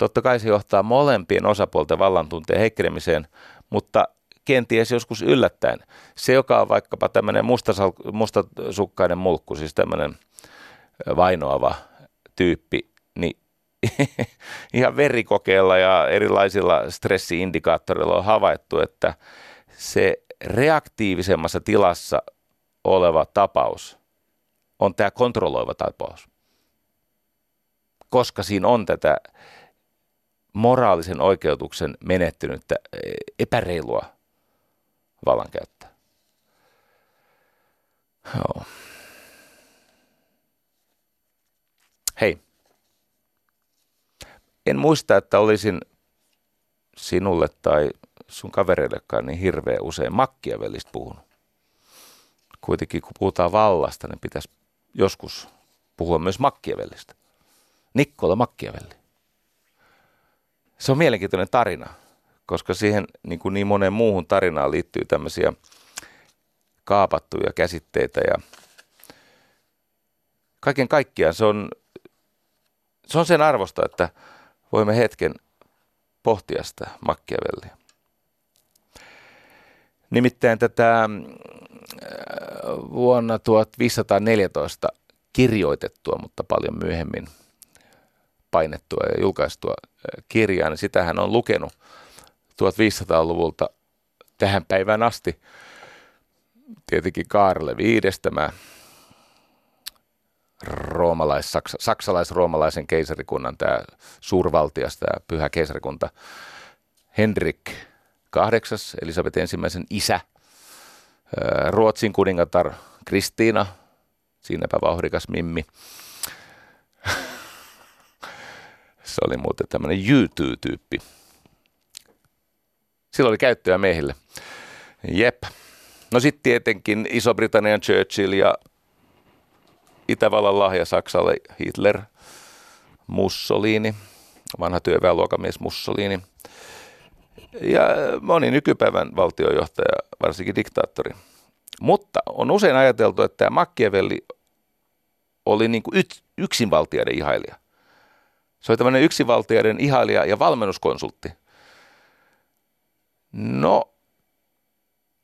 totta kai se johtaa molempien osapuolten vallantunteen heikkenemiseen, mutta kenties joskus yllättäen. Se, joka on vaikkapa tämmöinen mustasukkainen mulkku, siis tämmöinen vainoava tyyppi, niin <laughs> ihan verikokeilla ja erilaisilla stressiindikaattoreilla on havaittu, että se reaktiivisemmassa tilassa oleva tapaus on tämä kontrolloiva tapaus. Koska siinä on tätä moraalisen oikeutuksen menettynyttä epäreilua vallankäyttöä. Joo. Hei. En muista, että olisin sinulle tai sun kavereillekaan niin hirveän usein Makkiavellista puhunut. Kuitenkin kun puhutaan vallasta, niin pitäisi joskus puhua myös Makkiavellista. Nikkola Makkiavelli. Se on mielenkiintoinen tarina, koska siihen niin, kuin niin moneen muuhun tarinaan liittyy tämmöisiä kaapattuja käsitteitä ja kaiken kaikkiaan se on, se on sen arvosta, että voimme hetken pohtia sitä Makkiavellia. Nimittäin tätä äh, vuonna 1514 kirjoitettua, mutta paljon myöhemmin painettua ja julkaistua kirjaa, niin sitä hän on lukenut 1500-luvulta tähän päivään asti. Tietenkin Kaarle tämä roomalais, saksa, saksalais-roomalaisen keisarikunnan tämä suurvaltias, tämä pyhä keisarikunta Henrik kahdeksas, Elisabeth ensimmäisen isä, Ruotsin kuningatar Kristiina, siinäpä vauhdikas Mimmi. Se oli muuten tämmöinen YouTube-tyyppi. Sillä oli käyttöä miehille. Jep. No sitten tietenkin Iso-Britannian Churchill ja Itävallan lahja Saksalle Hitler, Mussolini, vanha työväenluokamies Mussolini – ja moni nykypäivän valtiojohtaja, varsinkin diktaattori. Mutta on usein ajateltu, että tämä Machiavelli oli niin kuin yksinvaltiaiden ihailija. Se oli tämmöinen yksinvaltiaiden ihailija ja valmennuskonsultti. No,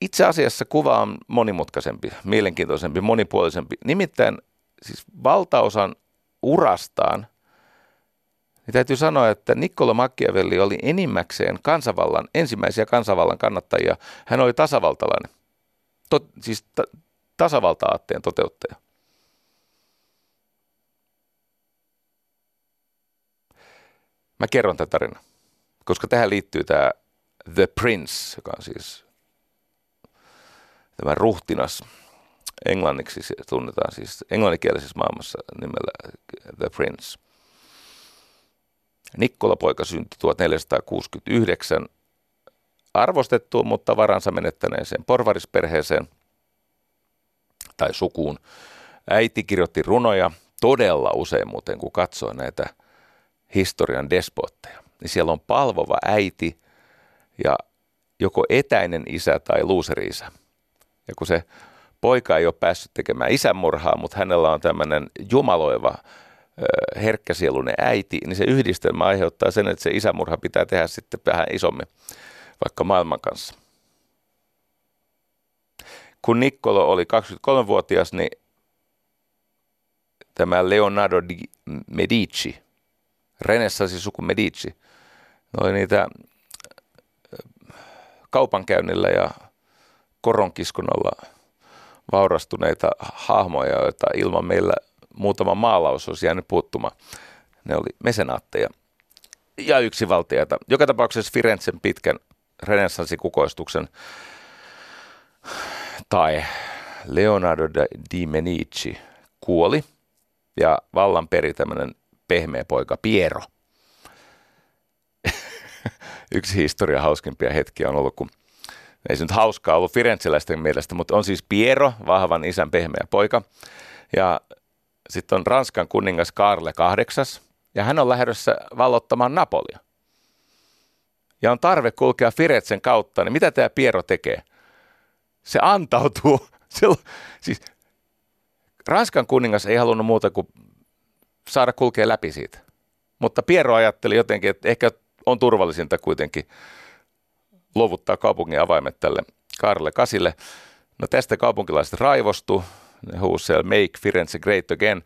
itse asiassa kuva on monimutkaisempi, mielenkiintoisempi, monipuolisempi. Nimittäin siis valtaosan urastaan niin täytyy sanoa, että Niccolo Machiavelli oli enimmäkseen kansavallan, ensimmäisiä kansavallan kannattajia. Hän oli tasavaltalainen, to, siis ta, tasavalta-aatteen toteuttaja. Mä kerron tätä tarinaa, koska tähän liittyy tämä The Prince, joka on siis tämä ruhtinas. Englanniksi se tunnetaan siis englanninkielisessä maailmassa nimellä The Prince. Nikkola-poika syntyi 1469 arvostettuun, mutta varansa menettäneeseen porvarisperheeseen tai sukuun. Äiti kirjoitti runoja todella usein muuten, kun katsoo näitä historian despotteja. Niin siellä on palvova äiti ja joko etäinen isä tai luuseri-isä. Ja kun se poika ei ole päässyt tekemään isänmurhaa, mutta hänellä on tämmöinen jumaloiva herkkäsielunen äiti, niin se yhdistelmä aiheuttaa sen, että se isämurha pitää tehdä sitten vähän isommin, vaikka maailman kanssa. Kun Niccolo oli 23-vuotias, niin tämä Leonardo di Medici, renessanssin suku Medici, ne oli niitä kaupankäynnillä ja koronkiskunnalla vaurastuneita hahmoja, joita ilman meillä muutama maalaus olisi jäänyt puuttumaan. Ne oli mesenaatteja ja yksivaltiaita. Joka tapauksessa Firenzen pitkän renessanssikukoistuksen tai Leonardo di Medici kuoli ja vallan peri tämmöinen pehmeä poika Piero. <laughs> Yksi historia hauskimpia hetkiä on ollut, kun ei se nyt hauskaa ollut firenzeläisten mielestä, mutta on siis Piero, vahvan isän pehmeä poika. Ja sitten on Ranskan kuningas Karle kahdeksas, ja hän on lähdössä vallottamaan Napolia. Ja on tarve kulkea Firenzen kautta, niin mitä tämä Piero tekee? Se antautuu. <laughs> Se, siis Ranskan kuningas ei halunnut muuta kuin saada kulkea läpi siitä. Mutta Piero ajatteli jotenkin, että ehkä on turvallisinta kuitenkin luovuttaa kaupungin avaimet tälle Karle Kasille. No tästä kaupunkilaiset raivostu, ne huusi Make Firenze Great Again,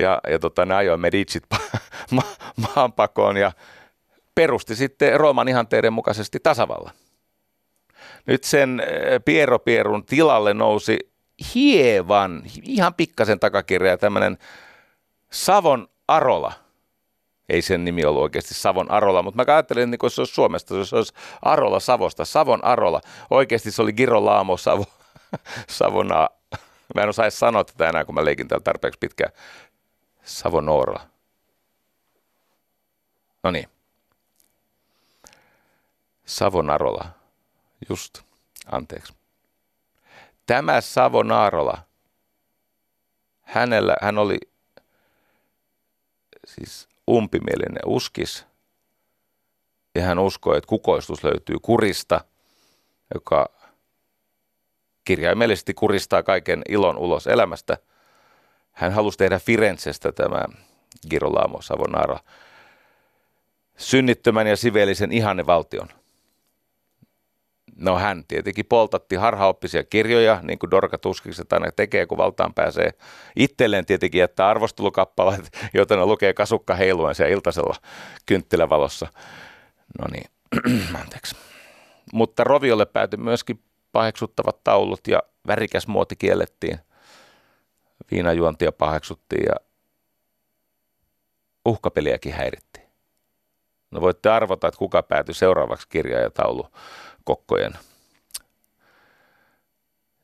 ja, ja tota, ne ajoi Medicit <laughs> ma- maanpakoon ja perusti sitten Rooman ihanteiden mukaisesti tasavallan. Nyt sen eh, Piero Pierun tilalle nousi hievan, ihan pikkasen takakirja tämmöinen Savon Arola – ei sen nimi ollut oikeasti Savon Arola, mutta mä ajattelin, että se olisi Suomesta, se olisi Arola Savosta, Savon Arola. Oikeasti se oli Girolamo Savo, <laughs> Savona. Mä en osaa sanoa tätä enää, kun mä leikin täällä tarpeeksi pitkään. Savonora. No niin. Savonarola. Just. Anteeksi. Tämä Savonarola, hänellä, hän oli siis umpimielinen uskis. Ja hän uskoi, että kukoistus löytyy kurista, joka kirjaimellisesti kuristaa kaiken ilon ulos elämästä. Hän halusi tehdä Firenzestä tämä Girolamo Savonara synnittömän ja siveellisen ihannevaltion – No hän tietenkin poltatti harhaoppisia kirjoja, niin kuin Dorka Tuskikset aina tekee, kun valtaan pääsee. Itselleen tietenkin jättää arvostelukappaleet, <laughs> joita ne lukee kasukka heiluen siellä iltasella kynttilävalossa. No niin, <clears throat> anteeksi. Mutta Roviolle päätyi myöskin paheksuttavat taulut ja värikäs muoti kiellettiin. Viinajuontia paheksuttiin ja uhkapeliäkin häirittiin. No voitte arvota, että kuka päätyi seuraavaksi kirjaajataulu kokkojen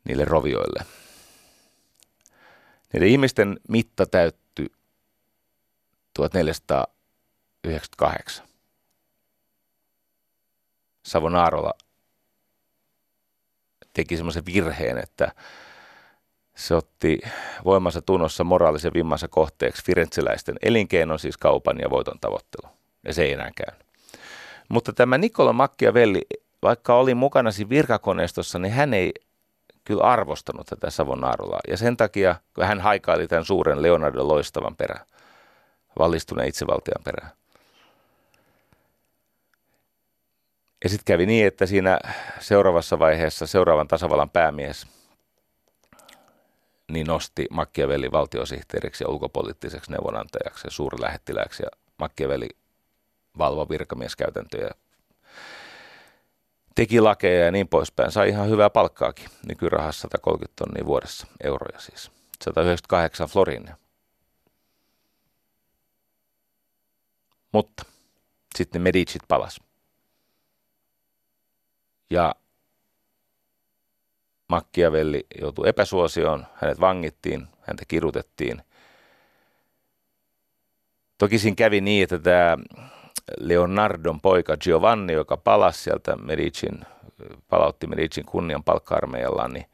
niille rovioille. Niiden ihmisten mitta täyttyi 1498. Savonaarola teki semmoisen virheen, että se otti voimansa tunnossa moraalisen vimmansa kohteeksi firenzeläisten elinkeinon, siis kaupan ja voiton tavoittelu. Ja se ei enää käynyt. Mutta tämä Nikola Machiavelli vaikka oli mukana siinä virkakoneistossa, niin hän ei kyllä arvostanut tätä Savonarolaa. Ja sen takia, kun hän haikaili tämän suuren Leonardo loistavan perään, vallistuneen itsevaltian perään. Ja sitten kävi niin, että siinä seuraavassa vaiheessa seuraavan tasavallan päämies niin nosti Machiavelli valtiosihteeriksi ja ulkopoliittiseksi neuvonantajaksi ja suurlähettilääksi. Ja Machiavelli valvo virkamieskäytäntöjä, teki lakeja ja niin poispäin. Sai ihan hyvää palkkaakin, nykyrahassa 130 tonnia vuodessa, euroja siis. 198 florinia. Mutta sitten Medicit palas. Ja Machiavelli joutui epäsuosioon, hänet vangittiin, häntä kirutettiin. Toki siinä kävi niin, että tämä Leonardon poika Giovanni, joka palasi sieltä Medicin, palautti Medicin kunnian palkka niin,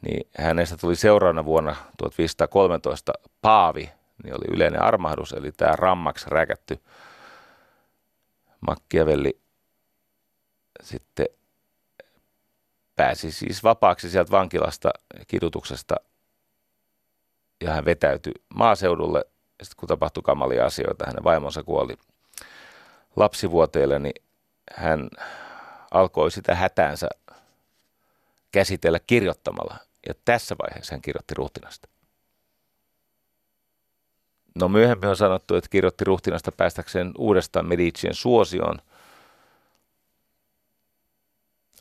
niin hänestä tuli seuraavana vuonna 1513 paavi, niin oli yleinen armahdus, eli tämä rammaksi räkätty Machiavelli sitten pääsi siis vapaaksi sieltä vankilasta kidutuksesta ja hän vetäytyi maaseudulle. Sitten kun tapahtui kamalia asioita, hänen vaimonsa kuoli lapsivuoteelle, niin hän alkoi sitä hätäänsä käsitellä kirjoittamalla. Ja tässä vaiheessa hän kirjoitti ruhtinasta. No myöhemmin on sanottu, että kirjoitti ruhtinasta päästäkseen uudestaan Medicien suosioon.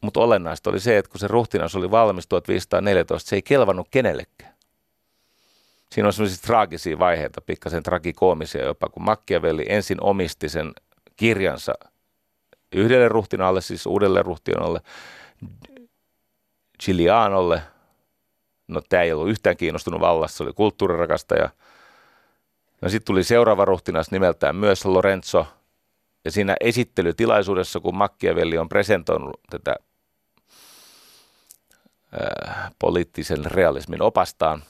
Mutta olennaista oli se, että kun se ruhtinas oli valmis 1514, se ei kelvannut kenellekään. Siinä on sellaisia traagisia vaiheita, pikkasen tragikoomisia jopa, kun Machiavelli ensin omisti sen kirjansa yhdelle ruhtinaalle, siis uudelle ruhtinalle, Giulianolle. No tämä ei ollut yhtään kiinnostunut vallassa, se oli kulttuurirakastaja – No sitten tuli seuraava ruhtinas nimeltään myös Lorenzo. Ja siinä esittelytilaisuudessa, kun Machiavelli on presentoinut tätä ää, poliittisen realismin opastaan,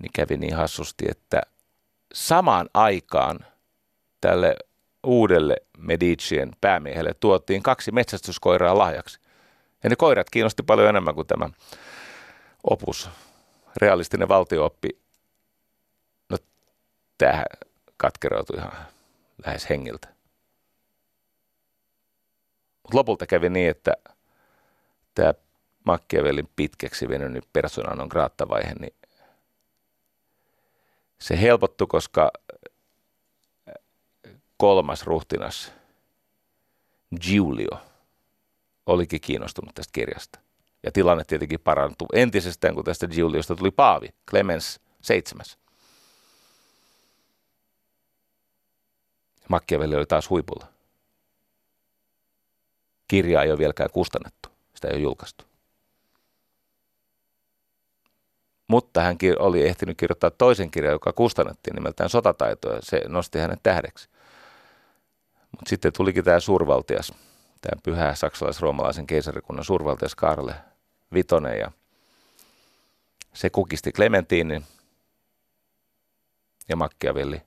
niin kävi niin hassusti, että samaan aikaan tälle uudelle Medicien päämiehelle tuotiin kaksi metsästyskoiraa lahjaksi. Ja ne koirat kiinnosti paljon enemmän kuin tämä opus, realistinen valtiooppi tämähän katkeroutui ihan lähes hengiltä. Mutta lopulta kävi niin, että tämä Machiavellin pitkäksi venynyt persoonan on graattavaihe, niin se helpottui, koska kolmas ruhtinas Giulio olikin kiinnostunut tästä kirjasta. Ja tilanne tietenkin parantui entisestään, kun tästä Giuliosta tuli Paavi, Clemens seitsemäs. Machiavelli oli taas huipulla. Kirjaa ei ole vieläkään kustannettu. Sitä ei ole julkaistu. Mutta hän oli ehtinyt kirjoittaa toisen kirjan, joka kustannettiin nimeltään Sotataitoja. Se nosti hänet tähdeksi. Mutta sitten tulikin tämä suurvaltias, tämä pyhä saksalais-roomalaisen keisarikunnan suurvaltias Karle Vitonen ja se kukisti Clementinin ja Machiavelli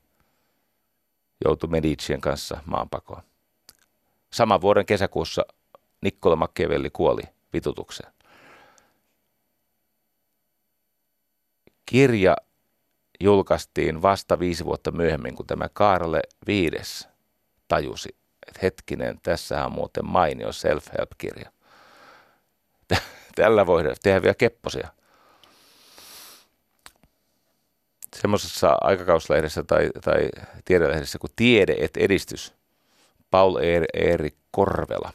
joutui Medicien kanssa maanpakoon. Saman vuoden kesäkuussa Nikkola Machiavelli kuoli vitutukseen. Kirja julkaistiin vasta viisi vuotta myöhemmin, kun tämä Kaarle viides tajusi, että hetkinen, tässä on muuten mainio self-help-kirja. <laughs> Tällä voidaan tehdä vielä kepposia semmoisessa aikakauslehdessä tai, tai tiedelehdessä kuin Tiede et edistys, Paul Erik Korvela.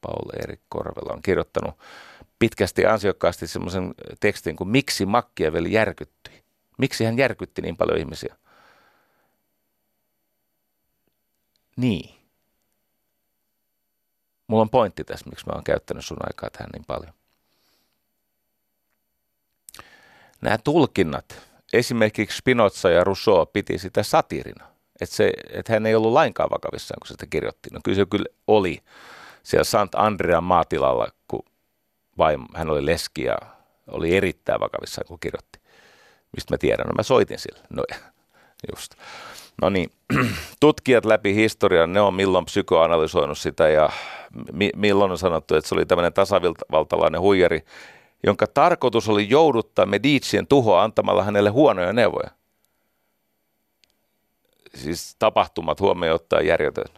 Paul Erik Korvela on kirjoittanut pitkästi ansiokkaasti semmoisen tekstin kuin Miksi Machiavelli järkyttyi? Miksi hän järkytti niin paljon ihmisiä? Niin. Mulla on pointti tässä, miksi mä oon käyttänyt sun aikaa tähän niin paljon. Nämä tulkinnat, esimerkiksi Spinoza ja Rousseau piti sitä satirina. Että, se, että hän ei ollut lainkaan vakavissaan, kun sitä kirjoitti. No kyllä se kyllä oli siellä Sant Andrean maatilalla, kun vaim, hän oli leski ja oli erittäin vakavissaan, kun kirjoitti. Mistä mä tiedän? No mä soitin sille. No <laughs> just. No niin, <clears throat> tutkijat läpi historian, ne on milloin psykoanalysoinut sitä ja mi- milloin on sanottu, että se oli tämmöinen tasavaltalainen huijari, jonka tarkoitus oli jouduttaa Medicien tuhoa antamalla hänelle huonoja neuvoja. Siis tapahtumat huomioon ottaa järjetön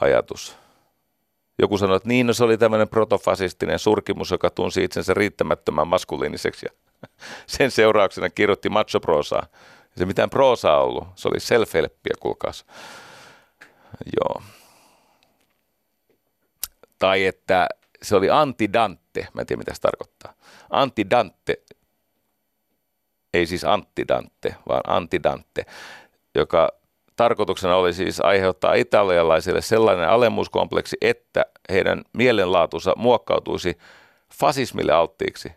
ajatus. Joku sanoi, että niin, no se oli tämmöinen protofasistinen surkimus, joka tunsi itsensä riittämättömän maskuliiniseksi ja <laughs> sen seurauksena kirjoitti machoprosaa. Se mitään proosaa ollut, se oli self-helppiä, kuulkaas. Joo. Tai että se oli antidante, mä en tiedä mitä se tarkoittaa. Antidante, ei siis antidante, vaan antidante, joka tarkoituksena oli siis aiheuttaa italialaisille sellainen alemmuuskompleksi, että heidän mielenlaatunsa muokkautuisi fasismille alttiiksi.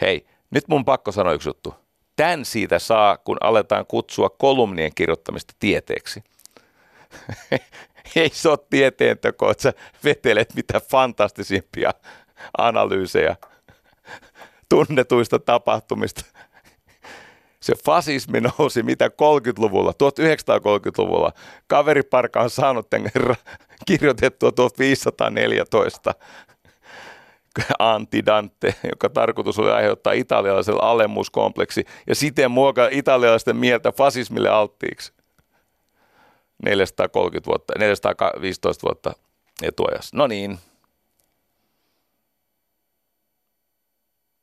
Hei, nyt mun pakko sanoa yksi juttu. Tän siitä saa, kun aletaan kutsua kolumnien kirjoittamista tieteeksi. <laughs> Ei se ole tieteenteko, että sä vetelet mitä fantastisimpia analyysejä tunnetuista tapahtumista. Se fasismi nousi mitä 30-luvulla, 1930-luvulla. Kaveriparka on saanut tämän kirjoitettua 1514 Antidante, joka tarkoitus oli aiheuttaa italialaiselle alemmuuskompleksi ja siten muokaa italialaisten mieltä fasismille alttiiksi. 430 vuotta, 415 vuotta etuajassa. No niin.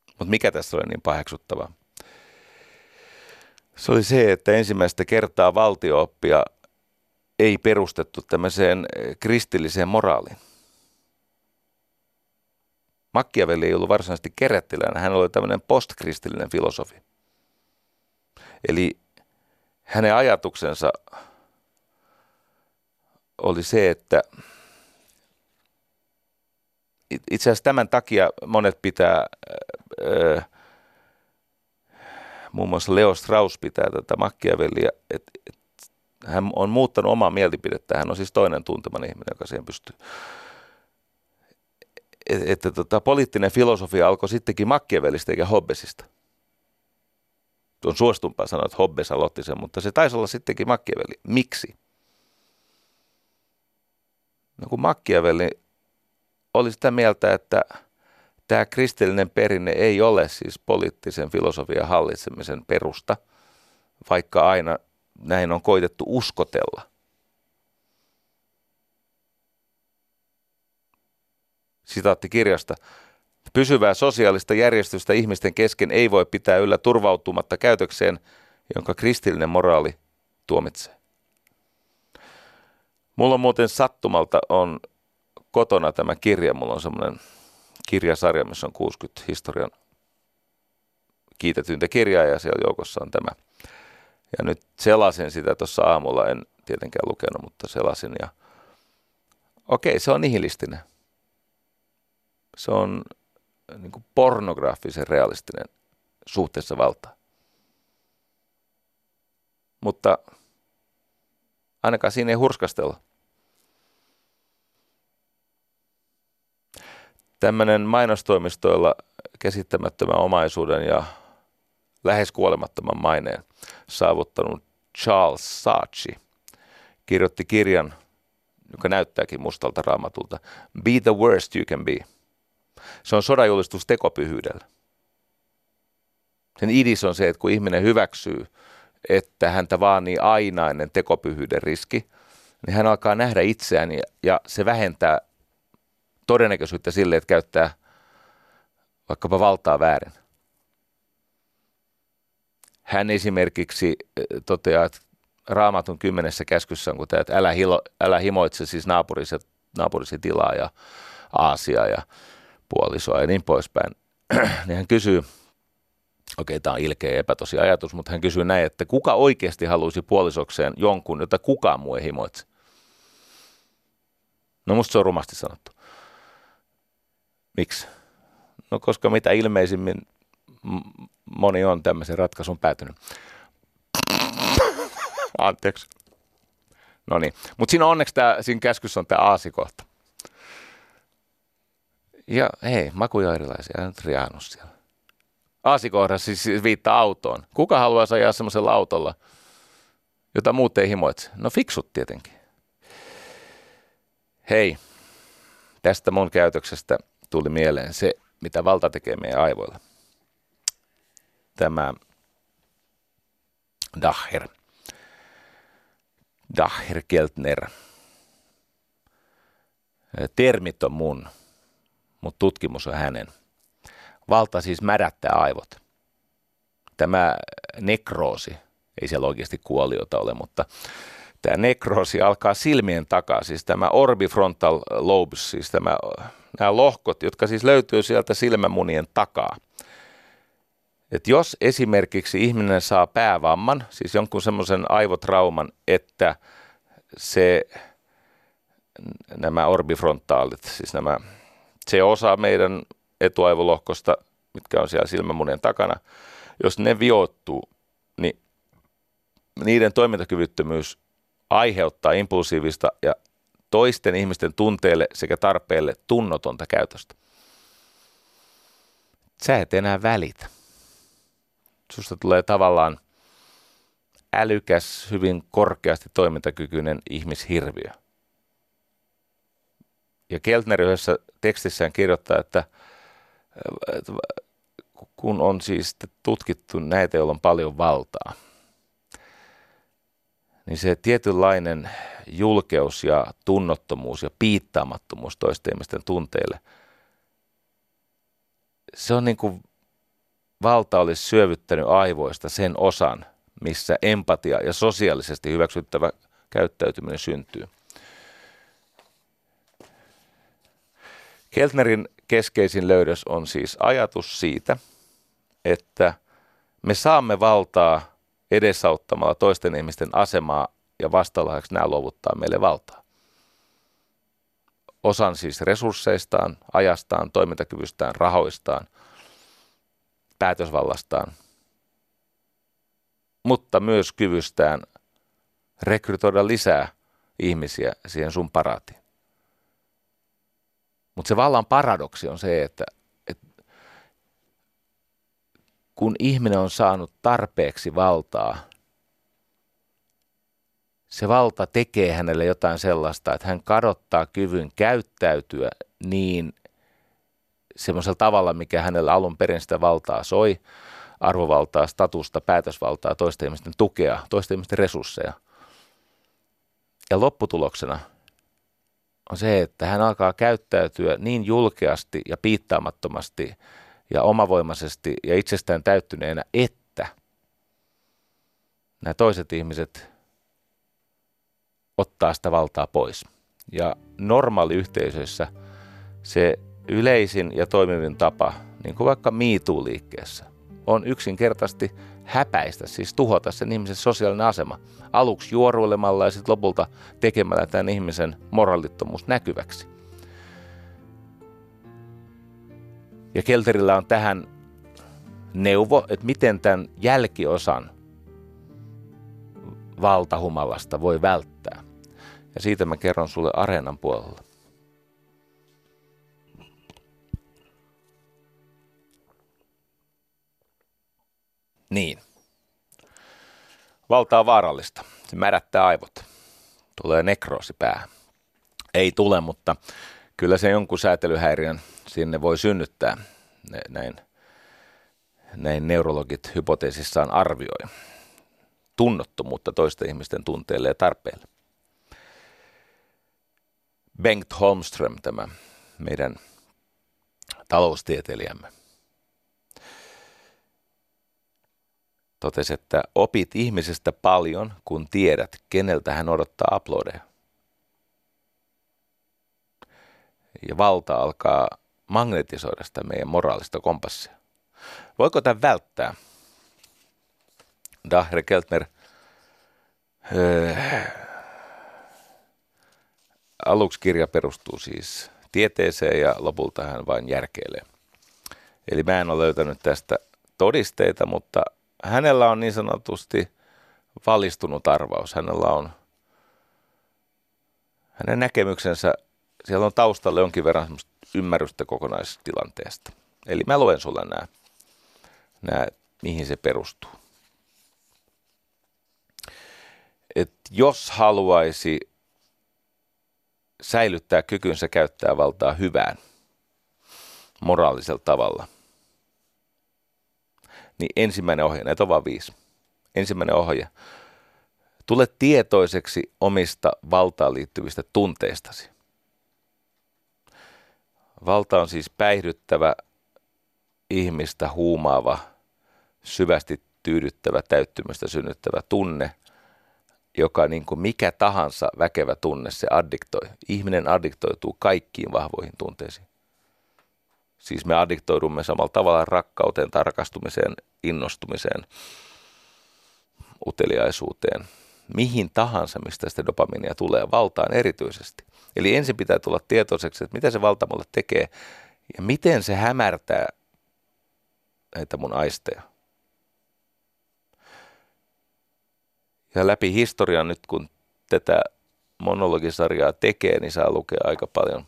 Mutta mikä tässä oli niin paheksuttavaa? Se oli se, että ensimmäistä kertaa valtiooppia ei perustettu tämmöiseen kristilliseen moraaliin. Machiavelli ei ollut varsinaisesti kerettiläinen, hän oli tämmöinen postkristillinen filosofi. Eli hänen ajatuksensa oli se, että itse asiassa tämän takia monet pitää, öö, muun muassa Leo Strauss pitää tätä Machiavellia, että et, hän on muuttanut omaa mielipidettä, hän on siis toinen tunteman ihminen, joka siihen pystyy että, tota, poliittinen filosofia alkoi sittenkin Machiavellista eikä Hobbesista. On suostumpaa sanoa, että Hobbes aloitti sen, mutta se taisi olla sittenkin Machiavelli. Miksi? No kun Machiavelli oli sitä mieltä, että tämä kristillinen perinne ei ole siis poliittisen filosofian hallitsemisen perusta, vaikka aina näin on koitettu uskotella – sitaatti kirjasta. Pysyvää sosiaalista järjestystä ihmisten kesken ei voi pitää yllä turvautumatta käytökseen, jonka kristillinen moraali tuomitsee. Mulla muuten sattumalta on kotona tämä kirja. Mulla on semmoinen kirjasarja, missä on 60 historian kiitetyntä kirjaa ja siellä joukossa on tämä. Ja nyt selasin sitä tuossa aamulla, en tietenkään lukenut, mutta selasin ja okei, se on nihilistinen. Se on äh, niin kuin pornografisen realistinen suhteessa valtaa. Mutta ainakaan siinä ei hurskastella. Tämmöinen mainostoimistoilla käsittämättömän omaisuuden ja lähes kuolemattoman maineen saavuttanut Charles Saatchi kirjoitti kirjan, joka näyttääkin mustalta raamatulta, Be the worst you can be – se on sodajulistus tekopyhyydellä. Sen idis on se, että kun ihminen hyväksyy, että häntä vaanii ainainen tekopyhyyden riski, niin hän alkaa nähdä itseään ja, se vähentää todennäköisyyttä sille, että käyttää vaikkapa valtaa väärin. Hän esimerkiksi eh, toteaa, että raamatun kymmenessä käskyssä on, kun että älä, hilo, älä himoitse siis naapurisi, naapurisi tilaa ja Aasia ja puolisoa ja niin poispäin, <clears throat> niin hän kysyy, okei tämä on ilkeä epätosi ajatus, mutta hän kysyy näin, että kuka oikeasti haluaisi puolisokseen jonkun, jota kukaan muu ei himoitse? No musta se on rumasti sanottu. Miksi? No koska mitä ilmeisimmin moni on tämmöisen ratkaisun päätynyt. Anteeksi. No niin, mutta siinä onneksi tää, siinä käskyssä on tämä aasikohta. Ja hei, makuja on erilaisia, nyt riannut siellä. Aasikohdassa siis viittaa autoon. Kuka haluaa ajaa semmoisella autolla, jota muut ei himoitse? No fiksut tietenkin. Hei, tästä mun käytöksestä tuli mieleen se, mitä valta tekee meidän aivoilla. Tämä Dacher. Dacher Keltner. Termit on mun mutta tutkimus on hänen. Valta siis mädättää aivot. tämä nekroosi, ei siellä oikeasti kuoliota ole, mutta tämä nekroosi alkaa silmien takaa, siis tämä orbifrontal lobes, siis tämä, nämä lohkot, jotka siis löytyy sieltä silmämunien takaa. Et jos esimerkiksi ihminen saa päävamman, siis jonkun semmoisen aivotrauman, että se, nämä orbifrontaalit, siis nämä, se osa meidän etuaivolohkosta, mitkä on siellä silmämunien takana, jos ne viottuu, niin niiden toimintakyvyttömyys aiheuttaa impulsiivista ja toisten ihmisten tunteille sekä tarpeelle tunnotonta käytöstä. Sä et enää välitä. Susta tulee tavallaan älykäs, hyvin korkeasti toimintakykyinen ihmishirviö. Ja Keltner yhdessä tekstissään kirjoittaa, että kun on siis tutkittu näitä, joilla on paljon valtaa, niin se tietynlainen julkeus ja tunnottomuus ja piittaamattomuus toisten ihmisten tunteille, se on niin kuin valta olisi syövyttänyt aivoista sen osan, missä empatia ja sosiaalisesti hyväksyttävä käyttäytyminen syntyy. Keltnerin keskeisin löydös on siis ajatus siitä, että me saamme valtaa edesauttamalla toisten ihmisten asemaa ja vastalahjaksi nämä luovuttaa meille valtaa. Osan siis resursseistaan, ajastaan, toimintakyvystään, rahoistaan, päätösvallastaan, mutta myös kyvystään rekrytoida lisää ihmisiä siihen sun paraatiin. Mutta se vallan paradoksi on se, että, että kun ihminen on saanut tarpeeksi valtaa, se valta tekee hänelle jotain sellaista, että hän kadottaa kyvyn käyttäytyä niin semmoisella tavalla, mikä hänellä alun perin sitä valtaa soi, arvovaltaa, statusta, päätösvaltaa, toisten ihmisten tukea, toisten ihmisten resursseja. Ja lopputuloksena on se, että hän alkaa käyttäytyä niin julkeasti ja piittaamattomasti ja omavoimaisesti ja itsestään täyttyneenä, että nämä toiset ihmiset ottaa sitä valtaa pois. Ja normaaliyhteisöissä se yleisin ja toimivin tapa, niin kuin vaikka MeToo-liikkeessä, on yksinkertaisesti häpäistä, siis tuhota sen ihmisen sosiaalinen asema. Aluksi juoruilemalla ja sitten lopulta tekemällä tämän ihmisen moralittomuus näkyväksi. Ja Kelterillä on tähän neuvo, että miten tämän jälkiosan valtahumalasta voi välttää. Ja siitä mä kerron sulle areenan puolella. Niin. Valta on vaarallista. Se märättää aivot. Tulee nekroosi päähän. Ei tule, mutta kyllä se jonkun säätelyhäiriön sinne voi synnyttää. Näin, näin neurologit hypoteesissaan arvioi. Tunnottomuutta toisten ihmisten tunteille ja tarpeille. Bengt Holmström, tämä meidän taloustieteilijämme, totesi, että opit ihmisestä paljon, kun tiedät, keneltä hän odottaa uploadeja. Ja valta alkaa magnetisoida sitä meidän moraalista kompassia. Voiko tämän välttää? Dahre Keltner öö, aluksi kirja perustuu siis tieteeseen ja lopulta hän vain järkeilee. Eli mä en ole löytänyt tästä todisteita, mutta hänellä on niin sanotusti valistunut arvaus. Hänellä on hänen näkemyksensä, siellä on taustalla jonkin verran ymmärrystä kokonaistilanteesta. Eli mä luen sulle nämä, nämä mihin se perustuu. Et jos haluaisi säilyttää kykynsä käyttää valtaa hyvään moraalisella tavalla, niin ensimmäinen ohje, näitä on vain viisi. Ensimmäinen ohje. Tule tietoiseksi omista valtaan liittyvistä tunteistasi. Valta on siis päihdyttävä, ihmistä huumaava, syvästi tyydyttävä, täyttymystä synnyttävä tunne, joka niin kuin mikä tahansa väkevä tunne se addiktoi. Ihminen addiktoituu kaikkiin vahvoihin tunteisiin. Siis me addiktoidumme samalla tavalla rakkauteen, tarkastumiseen, innostumiseen, uteliaisuuteen, mihin tahansa, mistä sitä dopaminia tulee, valtaan erityisesti. Eli ensin pitää tulla tietoiseksi, että mitä se valta mulle tekee ja miten se hämärtää näitä mun aisteja. Ja läpi historian nyt, kun tätä monologisarjaa tekee, niin saa lukea aika paljon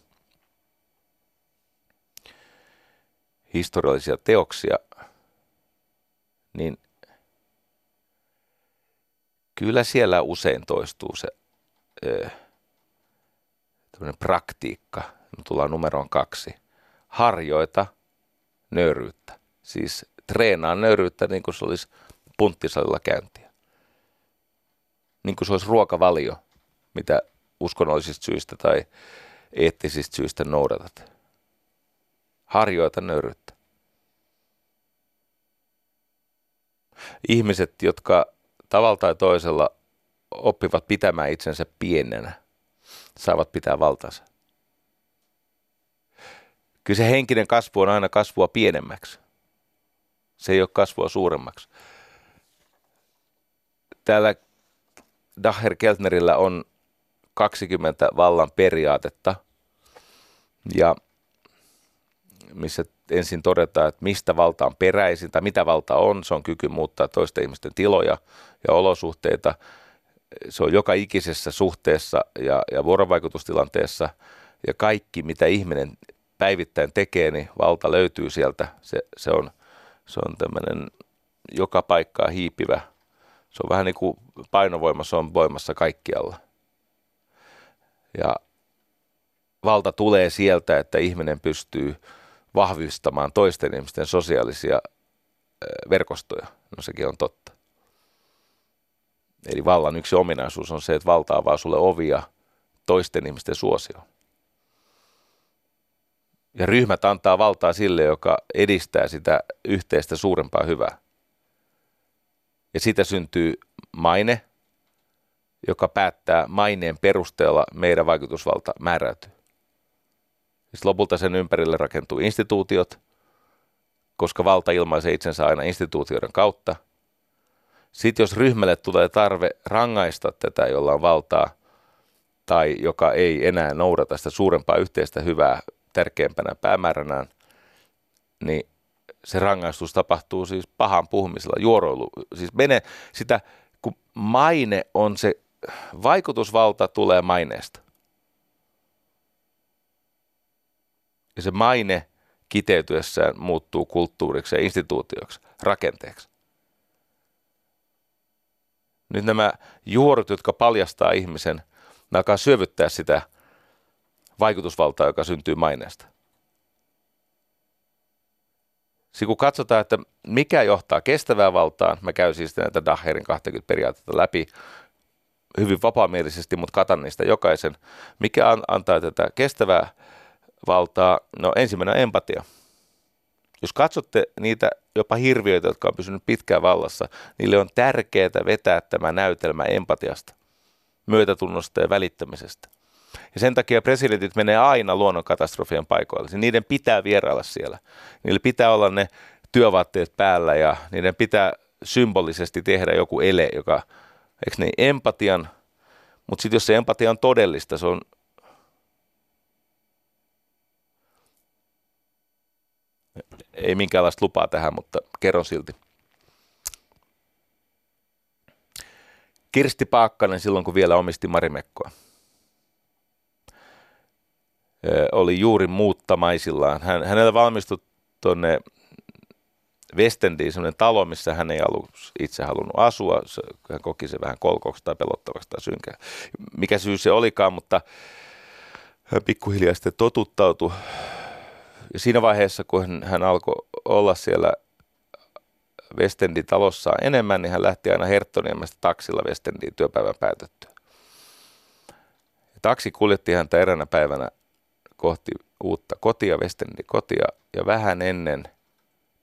historiallisia teoksia, niin kyllä siellä usein toistuu se praktiikka. Me tullaan numeroon kaksi. Harjoita nöyryyttä. Siis treenaa nöyryyttä niin kuin se olisi punttisalilla käyntiä. Niin kuin se olisi ruokavalio, mitä uskonnollisista syistä tai eettisistä syistä noudatat. Harjoita nöyryyttä. Ihmiset, jotka tavalla tai toisella oppivat pitämään itsensä pienenä, saavat pitää valtansa. Kyllä se henkinen kasvu on aina kasvua pienemmäksi. Se ei ole kasvua suuremmaksi. Täällä Daher Keltnerillä on 20 vallan periaatetta, ja missä ensin todetaan, että mistä valta on peräisin tai mitä valta on. Se on kyky muuttaa toisten ihmisten tiloja ja olosuhteita. Se on joka ikisessä suhteessa ja, ja vuorovaikutustilanteessa ja kaikki, mitä ihminen päivittäin tekee, niin valta löytyy sieltä. Se, se on, se on tämmöinen joka paikkaa hiipivä. Se on vähän niin kuin painovoima, se on voimassa kaikkialla. Ja valta tulee sieltä, että ihminen pystyy vahvistamaan toisten ihmisten sosiaalisia verkostoja. No sekin on totta. Eli vallan yksi ominaisuus on se, että valta avaa sulle ovia toisten ihmisten suosioon. Ja ryhmät antaa valtaa sille, joka edistää sitä yhteistä suurempaa hyvää. Ja siitä syntyy maine, joka päättää maineen perusteella meidän vaikutusvalta määräytyy. Siis lopulta sen ympärille rakentuu instituutiot, koska valta ilmaisee itsensä aina instituutioiden kautta. Sitten jos ryhmälle tulee tarve rangaista tätä, jolla on valtaa, tai joka ei enää noudata sitä suurempaa yhteistä hyvää tärkeimpänä päämääränään, niin se rangaistus tapahtuu siis pahan puhumisella, juoroilu. Siis mene sitä, kun maine on se, vaikutusvalta tulee maineesta. Ja se maine kiteytyessään muuttuu kulttuuriksi ja instituutioksi, rakenteeksi. Nyt nämä juorut, jotka paljastaa ihmisen, ne alkaa syövyttää sitä vaikutusvaltaa, joka syntyy maineesta. Sitten kun katsotaan, että mikä johtaa kestävään valtaan, mä käyn siis näitä Daherin 20 periaatteita läpi hyvin vapaamielisesti, mutta katan niistä jokaisen. Mikä antaa tätä kestävää valtaa? No ensimmäinen on empatia. Jos katsotte niitä jopa hirviöitä, jotka on pysynyt pitkään vallassa, niille on tärkeää vetää tämä näytelmä empatiasta, myötätunnosta ja välittämisestä. Ja sen takia presidentit menee aina luonnonkatastrofien paikoille. Siis niiden pitää vierailla siellä. Niillä pitää olla ne työvaatteet päällä ja niiden pitää symbolisesti tehdä joku ele, joka, eikö niin, empatian, mutta sitten jos se empatia on todellista, se on ei minkäänlaista lupaa tähän, mutta kerron silti. Kirsti Paakkanen silloin, kun vielä omisti Marimekkoa, oli juuri muuttamaisillaan. Hän, hänellä valmistui tuonne Westendiin sellainen talo, missä hän ei ollut itse halunnut asua. Hän koki se vähän kolkoksi tai pelottavaksi tai synkää. Mikä syy se olikaan, mutta hän pikkuhiljaa sitten totuttautui siinä vaiheessa, kun hän, hän alkoi olla siellä Westendin talossa enemmän, niin hän lähti aina Herttoniemestä taksilla Westendiin työpäivän päätettyä. Ja taksi kuljetti häntä eräänä päivänä kohti uutta kotia, Westendin kotia, ja vähän ennen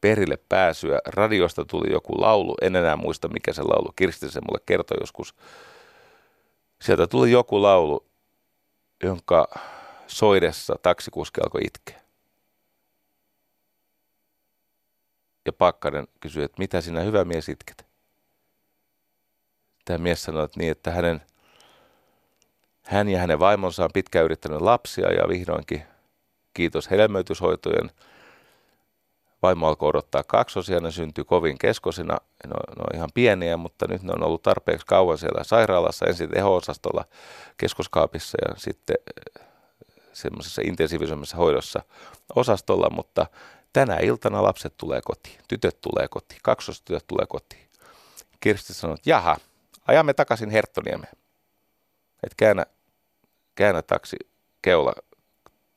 perille pääsyä. Radiosta tuli joku laulu, en enää muista mikä se laulu, Kirsti se mulle kertoi joskus. Sieltä tuli joku laulu, jonka soidessa taksikuski alkoi itkeä. Ja Pakkanen kysyi, että mitä sinä hyvä mies itket? Tämä mies sanoi, että niin, että hänen, hän ja hänen vaimonsa on pitkään yrittänyt lapsia ja vihdoinkin kiitos hedelmöityshoitojen. Vaimo alkoi odottaa kaksosia, ne syntyi kovin keskosina, ne on, ne on ihan pieniä, mutta nyt ne on ollut tarpeeksi kauan siellä sairaalassa, ensin teho-osastolla keskoskaapissa ja sitten eh, semmoisessa intensiivisemmässä hoidossa osastolla, mutta tänä iltana lapset tulee kotiin, tytöt tulee kotiin, kaksostytöt tulee kotiin. Kirsti sanoi, että jaha, ajamme takaisin Herttoniemeen. Että käännä, käännä taksi keula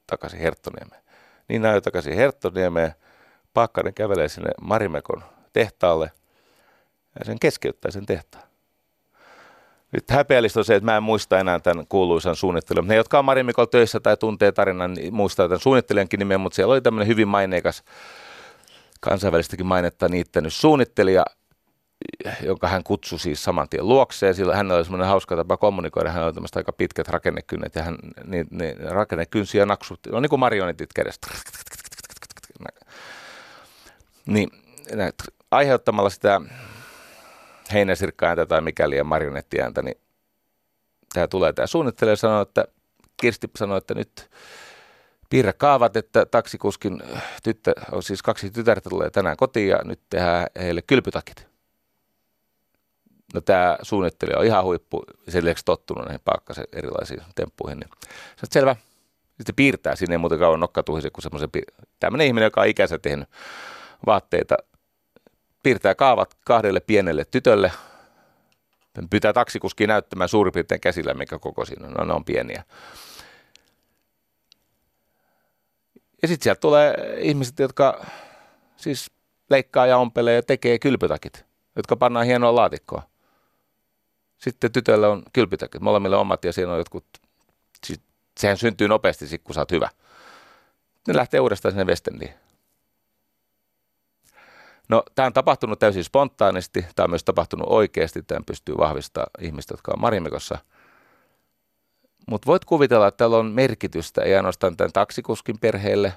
takaisin Herttoniemeen. Niin ajoi takaisin Herttoniemeen. Pakkanen kävelee sinne Marimekon tehtaalle ja sen keskeyttää sen tehtaan. Nyt häpeällistä on se, että mä en muista enää tämän kuuluisan suunnittelijan. Ne, jotka on Marimikolla töissä tai tuntee tarinan, niin muistaa tämän suunnittelijankin nimen, mutta siellä oli tämmöinen hyvin maineikas kansainvälistäkin mainetta niittänyt suunnittelija, jonka hän kutsui siis saman tien luokseen. Silloin hänellä oli semmoinen hauska tapa kommunikoida. Hän oli tämmöistä aika pitkät rakennekynnet ja hän niin, niin rakennekynsiä naksutti. No niin kuin marionetit kädestä. Niin aiheuttamalla sitä heinäsirkkaääntä tai mikäli marionettiääntä, niin tämä tulee tämä suunnittelija sanoo, että Kirsti sanoi, että nyt piirrä kaavat, että taksikuskin tyttö, on siis kaksi tytärtä tulee tänään kotiin ja nyt tehdään heille kylpytakit. No tämä suunnittelija on ihan huippu, sen lisäksi tottunut näihin paakkasen erilaisiin temppuihin. Niin. Sä selvä. Sitten piirtää sinne, muuten kauan nokkatuhisen kuin semmoisen, tämmöinen ihminen, joka on ikänsä tehnyt vaatteita piirtää kaavat kahdelle pienelle tytölle. Pyytää taksikuski näyttämään suurin piirtein käsillä, mikä koko siinä on. No, ne on pieniä. Ja sitten sieltä tulee ihmiset, jotka siis leikkaa ja ompelee ja tekee kylpytakit, jotka pannaan hienoa laatikkoa. Sitten tytölle on kylpytakit, molemmille omat ja siinä on jotkut, siis sehän syntyy nopeasti, kun sä oot hyvä. Ne lähtee uudestaan sinne Westendiin. No, tämä on tapahtunut täysin spontaanisti, tämä on myös tapahtunut oikeasti, tämä pystyy vahvistamaan ihmistä, jotka on Marimikossa. Mutta voit kuvitella, että tällä on merkitystä, ei ainoastaan tämän taksikuskin perheelle,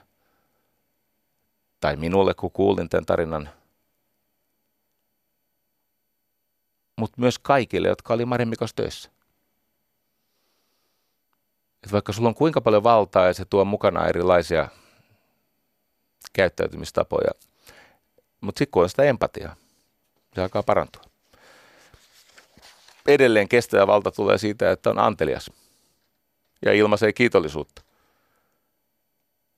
tai minulle, kun kuulin tämän tarinan, mutta myös kaikille, jotka oli Marimikossa töissä. Et vaikka sulla on kuinka paljon valtaa ja se tuo mukana erilaisia käyttäytymistapoja, mutta sitten kun on sitä empatiaa, se alkaa parantua. Edelleen kestävä valta tulee siitä, että on antelias ja ilmaisee kiitollisuutta.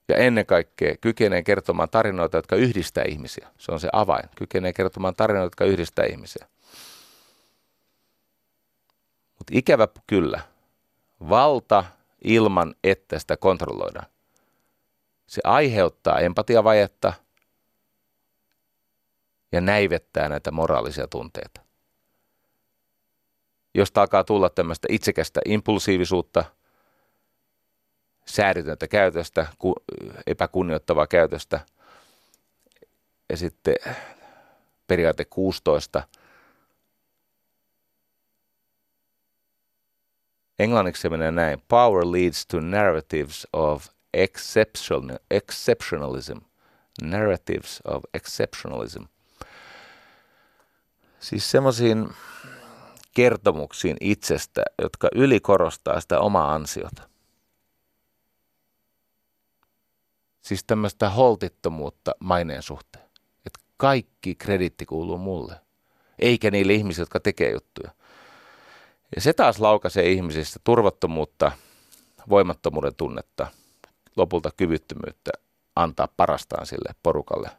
Ja ennen kaikkea kykenee kertomaan tarinoita, jotka yhdistää ihmisiä. Se on se avain. Kykenee kertomaan tarinoita, jotka yhdistää ihmisiä. Mutta ikävä kyllä, valta ilman, että sitä kontrolloidaan. Se aiheuttaa empatiavajetta – ja näivettää näitä moraalisia tunteita. Josta alkaa tulla tämmöistä itsekästä impulsiivisuutta, säädetöntä käytöstä, epäkunnioittavaa käytöstä. Ja sitten periaate 16. Englanniksi se menee näin. Power leads to narratives of exceptionalism. Narratives of exceptionalism siis semmoisiin kertomuksiin itsestä, jotka ylikorostaa sitä omaa ansiota. Siis tämmöistä holtittomuutta maineen suhteen. Että kaikki kreditti kuuluu mulle, eikä niille ihmisille, jotka tekee juttuja. Ja se taas laukaisee ihmisistä turvattomuutta, voimattomuuden tunnetta, lopulta kyvyttömyyttä antaa parastaan sille porukalle,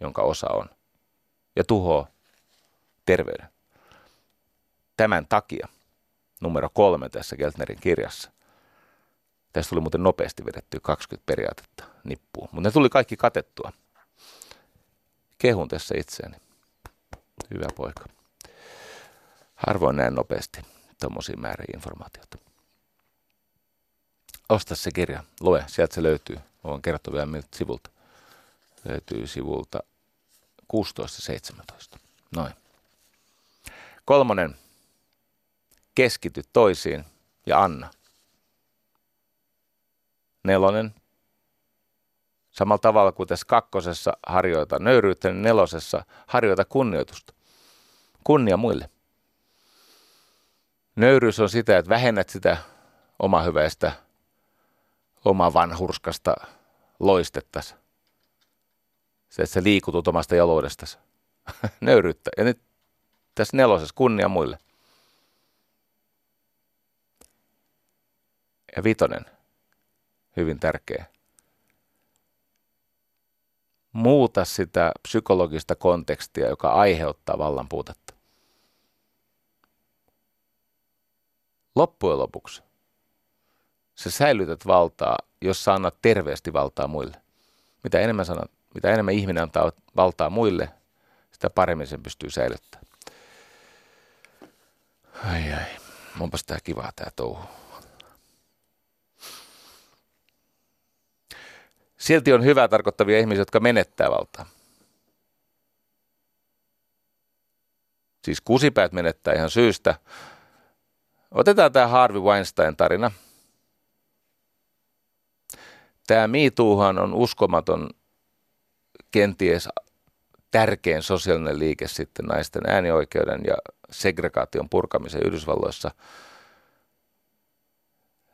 jonka osa on. Ja tuhoaa terveyden. Tämän takia numero kolme tässä Geltnerin kirjassa. Tässä tuli muuten nopeasti vedetty 20 periaatetta nippuun, mutta ne tuli kaikki katettua. Kehun tässä itseäni. Hyvä poika. Harvoin näin nopeasti tuommoisia määriä informaatiota. Osta se kirja, lue, sieltä se löytyy. Voin kertoa vielä miltä sivulta. Löytyy sivulta 16-17. Noin. Kolmonen. Keskity toisiin ja anna. Nelonen. Samalla tavalla kuin tässä kakkosessa harjoita nöyryyttä, niin nelosessa harjoita kunnioitusta. Kunnia muille. Nöyryys on sitä, että vähennät sitä oma hyvästä, oma vanhurskasta loistettasi. Se, että sä liikutut omasta jaloudestasi. <laughs> Nöyryyttä. Ja nyt tässä nelosessa kunnia muille. Ja vitonen, hyvin tärkeä. Muuta sitä psykologista kontekstia, joka aiheuttaa vallan puutetta. Loppujen lopuksi sä säilytät valtaa, jos sä annat terveesti valtaa muille. Mitä enemmän, sanat, mitä enemmän ihminen antaa valtaa muille, sitä paremmin sen pystyy säilyttämään. Ai ai, onpas tää kivaa tää touhu. Silti on hyvää tarkoittavia ihmisiä, jotka menettää valtaa. Siis kusipäät menettää ihan syystä. Otetaan tämä Harvey Weinstein-tarina. Tämä MeToohan on uskomaton, kenties tärkein sosiaalinen liike sitten naisten äänioikeuden ja segregaation purkamisen Yhdysvalloissa.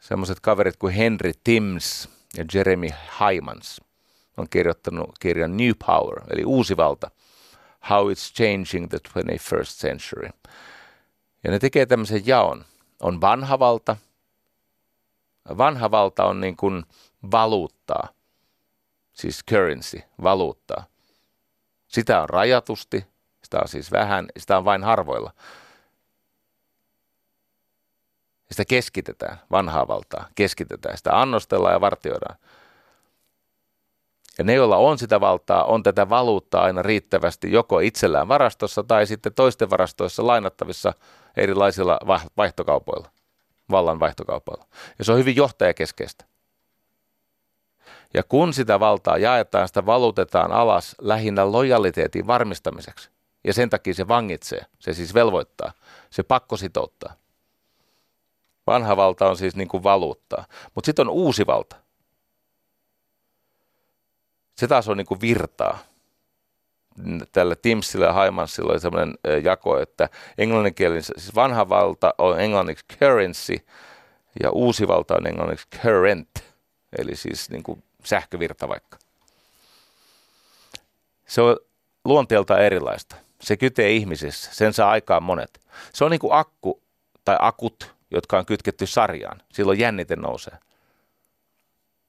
Semmoiset kaverit kuin Henry Timms ja Jeremy Hymans on kirjoittanut kirjan New Power, eli uusi valta, How it's Changing the 21st Century. Ja ne tekee tämmöisen jaon. On vanha valta. Vanha valta on niin kuin valuuttaa, siis currency, valuuttaa. Sitä on rajatusti, sitä on siis vähän, sitä on vain harvoilla. Sitä keskitetään, vanhaa valtaa, keskitetään, sitä annostellaan ja vartioidaan. Ja ne, joilla on sitä valtaa, on tätä valuuttaa aina riittävästi joko itsellään varastossa tai sitten toisten varastoissa lainattavissa erilaisilla vaihtokaupoilla, vallan vaihtokaupoilla. Ja se on hyvin johtajakeskeistä. Ja kun sitä valtaa jaetaan, sitä valutetaan alas lähinnä lojaliteetin varmistamiseksi. Ja sen takia se vangitsee, se siis velvoittaa, se pakko sitouttaa. Vanha valta on siis niin kuin valuuttaa. Mutta sitten on uusi valta. Se taas on niin kuin virtaa. Tällä Timsillä ja Haimansilla oli sellainen jako, että englanninkielinen, siis vanha valta on englanniksi currency ja uusi valta on englanniksi current, eli siis niin kuin sähkövirta vaikka. Se on luonteelta erilaista. Se kytee ihmisissä, sen saa aikaan monet. Se on niin kuin akku tai akut, jotka on kytketty sarjaan. Silloin jännite nousee.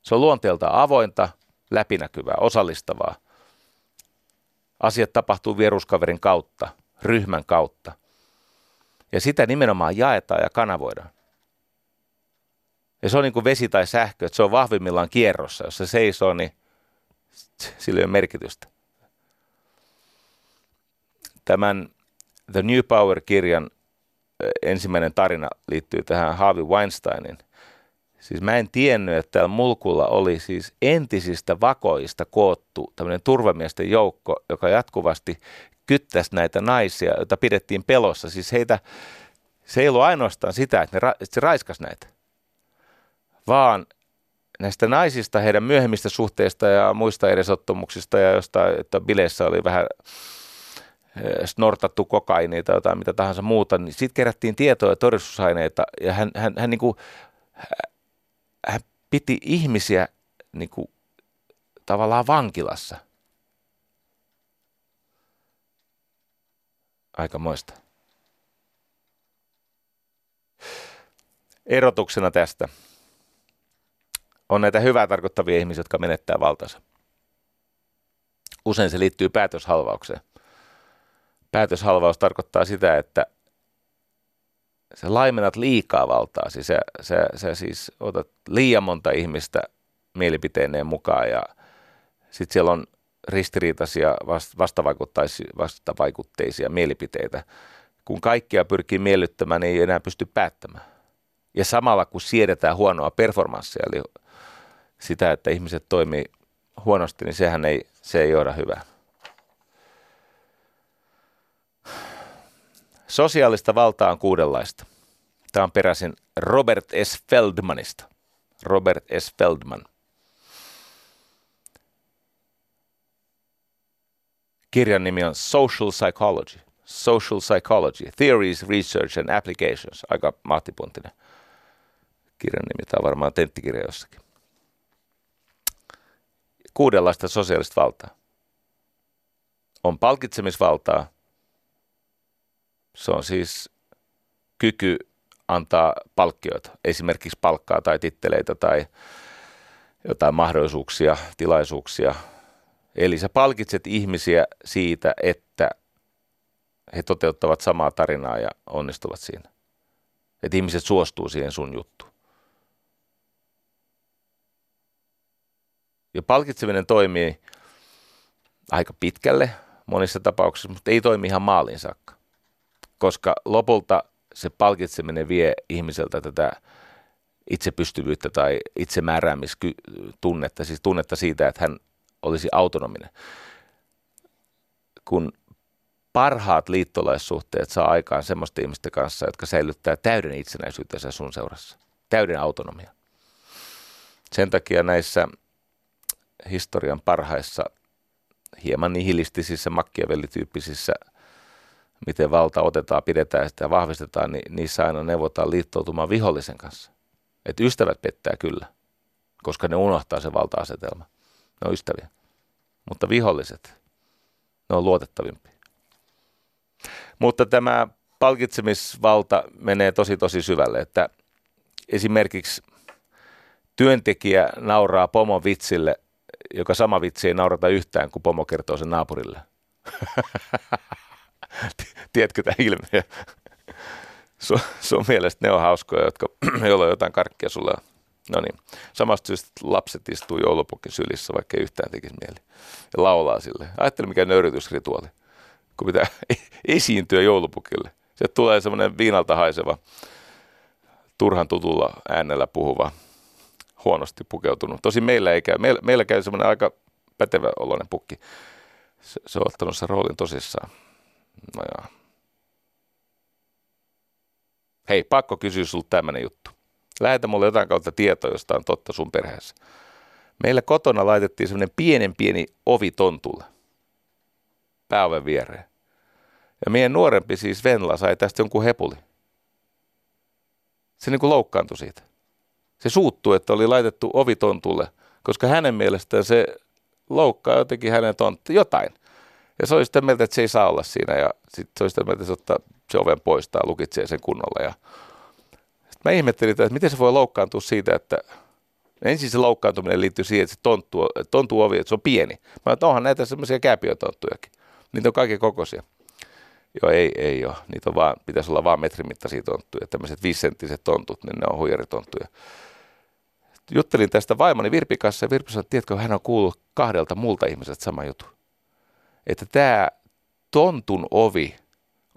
Se on luonteelta avointa, läpinäkyvää, osallistavaa. Asiat tapahtuu vieruskaverin kautta, ryhmän kautta. Ja sitä nimenomaan jaetaan ja kanavoidaan. Ja se on niin kuin vesi tai sähkö, että se on vahvimmillaan kierrossa. Jos se seisoo, niin sillä ei ole merkitystä. Tämän The New Power-kirjan ensimmäinen tarina liittyy tähän Harvey Weinsteinin. Siis mä en tiennyt, että täällä mulkulla oli siis entisistä vakoista koottu tämmöinen turvamiesten joukko, joka jatkuvasti kyttäisi näitä naisia, joita pidettiin pelossa. Siis heitä, se ei ollut ainoastaan sitä, että, ne ra, että se raiskas näitä vaan näistä naisista, heidän myöhemmistä suhteista ja muista edesottumuksista ja jostain, että bileissä oli vähän snortattu kokaini tai jotain mitä tahansa muuta, niin sitten kerättiin tietoa ja todistusaineita ja hän, hän, hän, niin kuin, hän piti ihmisiä niin kuin, tavallaan vankilassa. Aika moista. Erotuksena tästä on näitä hyvää tarkoittavia ihmisiä, jotka menettää valtansa. Usein se liittyy päätöshalvaukseen. Päätöshalvaus tarkoittaa sitä, että sä laimennat liikaa valtaa, siis sä, sä, sä siis otat liian monta ihmistä mielipiteineen mukaan ja sitten siellä on ristiriitaisia vastavaikutteisia mielipiteitä. Kun kaikkia pyrkii miellyttämään, niin ei enää pysty päättämään. Ja samalla kun siedetään huonoa performanssia, eli sitä, että ihmiset toimii huonosti, niin sehän ei, se ei johda hyvää. Sosiaalista valtaa on kuudenlaista. Tämä on peräisin Robert S. Feldmanista. Robert S. Feldman. Kirjan nimi on Social Psychology. Social Psychology, Theories, Research and Applications. Aika mahtipuntinen kirjan nimi. Tämä on varmaan tenttikirja jossakin. Kuudenlaista sosiaalista valtaa. On palkitsemisvaltaa. Se on siis kyky antaa palkkioita, esimerkiksi palkkaa tai titteleitä tai jotain mahdollisuuksia, tilaisuuksia. Eli sä palkitset ihmisiä siitä, että he toteuttavat samaa tarinaa ja onnistuvat siinä. Että ihmiset suostuu siihen sun juttuun. Ja palkitseminen toimii aika pitkälle monissa tapauksissa, mutta ei toimi ihan maaliin saakka. Koska lopulta se palkitseminen vie ihmiseltä tätä itsepystyvyyttä tai itsemääräämistunnetta, siis tunnetta siitä, että hän olisi autonominen. Kun parhaat liittolaissuhteet saa aikaan semmoista ihmisten kanssa, jotka säilyttää täyden itsenäisyytensä sun seurassa, täyden autonomia. Sen takia näissä historian parhaissa, hieman nihilistisissä, makkiavellityyppisissä miten valta otetaan, pidetään sitä ja vahvistetaan, niin niissä aina neuvotaan liittoutumaan vihollisen kanssa. Että ystävät pettää kyllä, koska ne unohtaa se valta-asetelma. Ne on ystäviä. Mutta viholliset, ne on luotettavimpia. Mutta tämä palkitsemisvalta menee tosi tosi syvälle, että esimerkiksi työntekijä nauraa pomon vitsille, joka sama vitsi ei naurata yhtään, kun pomo kertoo sen naapurille. <laughs> <laughs> Tiedätkö tämä ilmiö? Sun, sun mielestä ne on hauskoja, jotka, <clears throat> joilla on jotain karkkia sulle. No niin, samasta syystä lapset istuu joulupukin sylissä, vaikka ei yhtään tekisi mieli. Ja laulaa sille. Ajattele mikä nöyrytysrituaali, kun pitää <laughs> esiintyä joulupukille. Se tulee semmoinen viinalta haiseva, turhan tutulla äänellä puhuva, huonosti pukeutunut. Tosi meillä ei käy. Meillä, meillä käy semmoinen aika pätevä oloinen pukki. Se, se on ottanut sen roolin tosissaan. No joo. Hei, pakko kysyä sulta tämmöinen juttu. Lähetä mulle jotain kautta tietoa, josta on totta sun perheessä. Meillä kotona laitettiin semmoinen pienen pieni ovi tontulle. Pääoven viereen. Ja meidän nuorempi siis Venla sai tästä jonkun hepuli. Se niin kuin loukkaantui siitä. Se suuttui, että oli laitettu ovi tontulle, koska hänen mielestään se loukkaa jotenkin hänen tontti jotain. Ja se oli sitä mieltä, että se ei saa olla siinä ja sitten se oli sitä mieltä, että se ottaa se oven pois tai lukitsee sen kunnolla. Ja sitten mä ihmettelin, että miten se voi loukkaantua siitä, että ensin se loukkaantuminen liittyy siihen, että se tonttu, tonttu ovi, että se on pieni. Mä että onhan näitä semmoisia kääpiötonttujakin. Niitä on kaiken kokoisia. Joo, ei, ei ole. Niitä on vaan, pitäisi olla vaan metrin mittaisia tonttuja. Tämmöiset viisenttiset tontut, niin ne on huijaritonttuja. Juttelin tästä vaimoni Virpi kanssa ja Virpi sanoi, että tiedätkö, hän on kuullut kahdelta muulta ihmiseltä sama juttu että tämä tontun ovi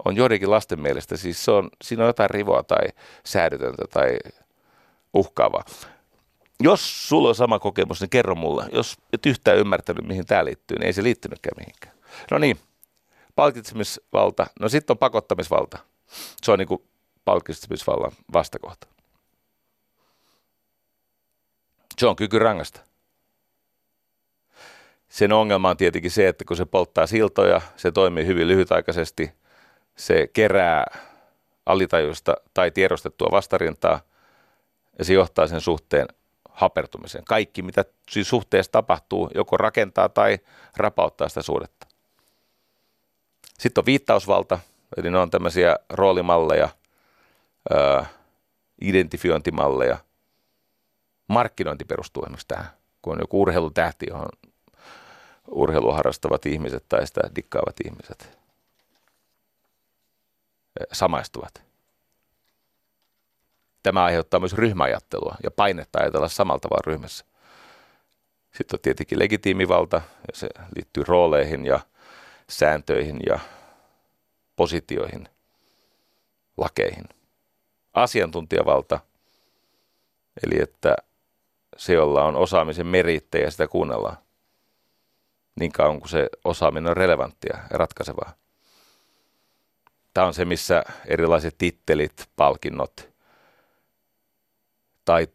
on joidenkin lasten mielestä, siis se on, siinä on jotain rivoa tai säädytöntä tai uhkaavaa. Jos sulla on sama kokemus, niin kerro mulle. Jos et yhtään ymmärtänyt, mihin tämä liittyy, niin ei se liittynytkään mihinkään. No niin, palkitsemisvalta. No sitten on pakottamisvalta. Se on niin kuin palkitsemisvallan vastakohta. Se on kyky rangasta. Sen ongelma on tietenkin se, että kun se polttaa siltoja, se toimii hyvin lyhytaikaisesti, se kerää alitajuista tai tiedostettua vastarintaa ja se johtaa sen suhteen hapertumiseen. Kaikki, mitä siis suhteessa tapahtuu, joko rakentaa tai rapauttaa sitä suhdetta. Sitten on viittausvalta, eli ne on tämmöisiä roolimalleja, ää, identifiointimalleja. Markkinointi perustuu esimerkiksi tähän, kun on joku urheilutähti, johon urheilua harrastavat ihmiset tai sitä dikkaavat ihmiset samaistuvat. Tämä aiheuttaa myös ryhmäajattelua ja painetta ajatella samalla tavalla ryhmässä. Sitten on tietenkin legitiimivalta, ja se liittyy rooleihin ja sääntöihin ja positioihin, lakeihin. Asiantuntijavalta, eli että se, jolla on osaamisen merittejä, sitä kuunnellaan niin kauan kuin se osaaminen on relevanttia ja ratkaisevaa. Tämä on se, missä erilaiset tittelit, palkinnot tai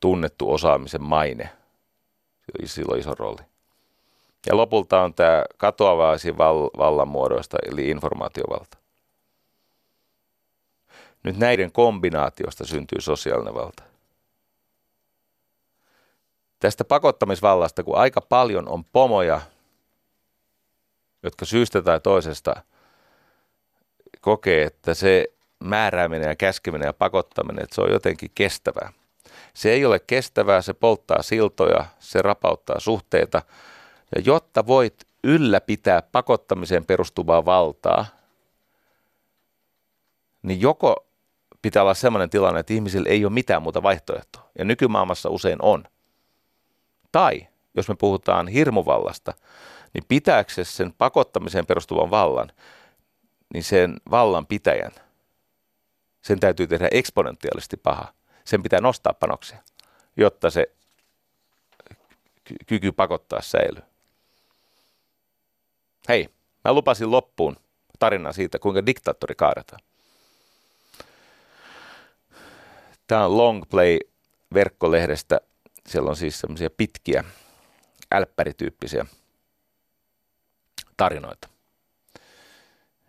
tunnettu osaamisen maine, sillä on iso rooli. Ja lopulta on tämä katoavaisi val- vallanmuodoista, eli informaatiovalta. Nyt näiden kombinaatiosta syntyy sosiaalinen valta. Tästä pakottamisvallasta, kun aika paljon on pomoja, jotka syystä tai toisesta kokee, että se määrääminen ja käskeminen ja pakottaminen, että se on jotenkin kestävää. Se ei ole kestävää, se polttaa siltoja, se rapauttaa suhteita. Ja jotta voit ylläpitää pakottamiseen perustuvaa valtaa, niin joko pitää olla sellainen tilanne, että ihmisillä ei ole mitään muuta vaihtoehtoa. Ja nykymaailmassa usein on. Tai jos me puhutaan hirmuvallasta, niin pitääkö se sen pakottamiseen perustuvan vallan, niin sen vallan pitäjän, sen täytyy tehdä eksponentiaalisesti paha. Sen pitää nostaa panoksia, jotta se kyky pakottaa säilyy. Hei, mä lupasin loppuun tarina siitä, kuinka diktaattori kaadetaan. Tämä on Longplay verkkolehdestä. Siellä on siis semmoisia pitkiä, älppärityyppisiä tarinoita.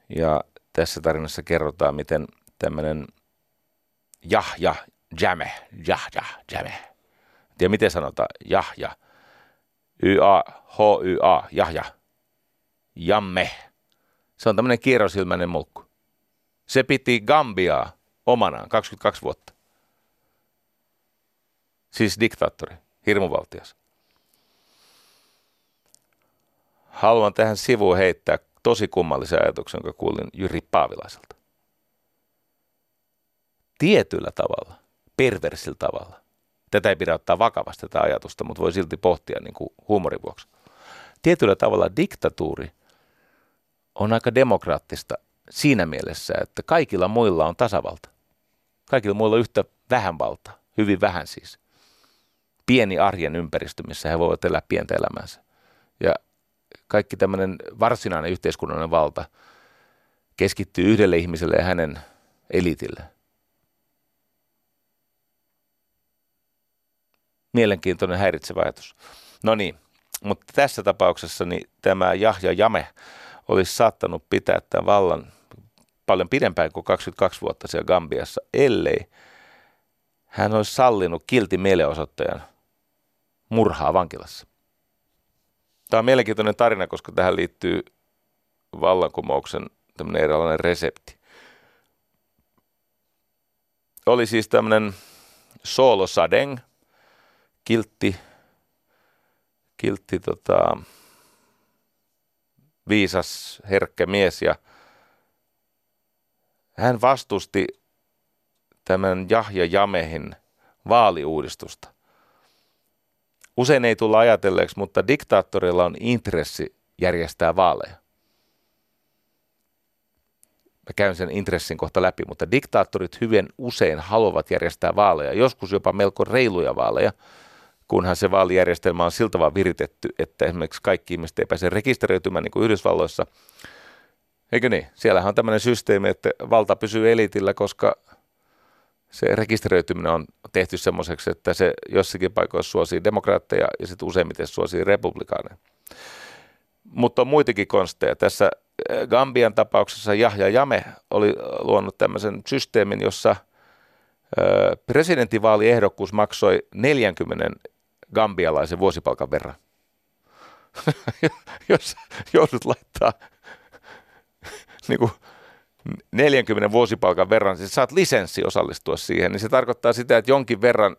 Ja tässä tarinassa kerrotaan, miten tämmöinen Jahja Jame, Jahja Jame. Tiedä miten sanotaan, Jahja. Y-A, H-Y-A, Jahja. Jamme. Se on tämmöinen kierrosilmäinen mulkku. Se piti Gambiaa omanaan 22 vuotta. Siis diktaattori, hirmuvaltias. Haluan tähän sivuun heittää tosi kummallisen ajatuksen, jonka kuulin Jyri Paavilaiselta. Tietyllä tavalla, perversillä tavalla. Tätä ei pidä ottaa vakavasti tätä ajatusta, mutta voi silti pohtia niin kuin huumorin vuoksi. Tietyllä tavalla diktatuuri on aika demokraattista siinä mielessä, että kaikilla muilla on tasavalta. Kaikilla muilla on yhtä vähän valtaa, hyvin vähän siis. Pieni arjen ympäristö, missä he voivat elää pientä elämäänsä. Ja kaikki tämmöinen varsinainen yhteiskunnallinen valta keskittyy yhdelle ihmiselle ja hänen elitille. Mielenkiintoinen häiritsevä ajatus. No niin, mutta tässä tapauksessa niin tämä Jahja Jame olisi saattanut pitää tämän vallan paljon pidempään kuin 22 vuotta siellä Gambiassa, ellei hän olisi sallinut kilti mielenosoittajan murhaa vankilassa. Tämä on mielenkiintoinen tarina, koska tähän liittyy vallankumouksen tämmöinen erilainen resepti. Oli siis tämmöinen Solo Sadeng, kiltti, kiltti tota, viisas, herkkä mies ja hän vastusti tämän Jahja Jamehin vaaliuudistusta. Usein ei tulla ajatelleeksi, mutta diktaattorilla on intressi järjestää vaaleja. Mä käyn sen intressin kohta läpi, mutta diktaattorit hyvin usein haluavat järjestää vaaleja, joskus jopa melko reiluja vaaleja, kunhan se vaalijärjestelmä on siltä tavalla viritetty, että esimerkiksi kaikki ihmiset ei pääse rekisteröitymään niin kuin Yhdysvalloissa. Eikö niin? Siellähän on tämmöinen systeemi, että valta pysyy elitillä, koska se rekisteröityminen on tehty semmoiseksi, että se jossakin paikoissa suosii demokraatteja ja sitten useimmiten suosii republikaaneja. Mutta on muitakin konsteja. Tässä eh, Gambian tapauksessa Jahja Jame oli luonut tämmöisen systeemin, jossa eh, presidentinvaaliehdokkuus maksoi 40 gambialaisen vuosipalkan verran. <laughs> Jos joudut laittaa <laughs> niin kuin 40 vuosipalkan verran, siis saat lisenssi osallistua siihen, niin se tarkoittaa sitä, että jonkin verran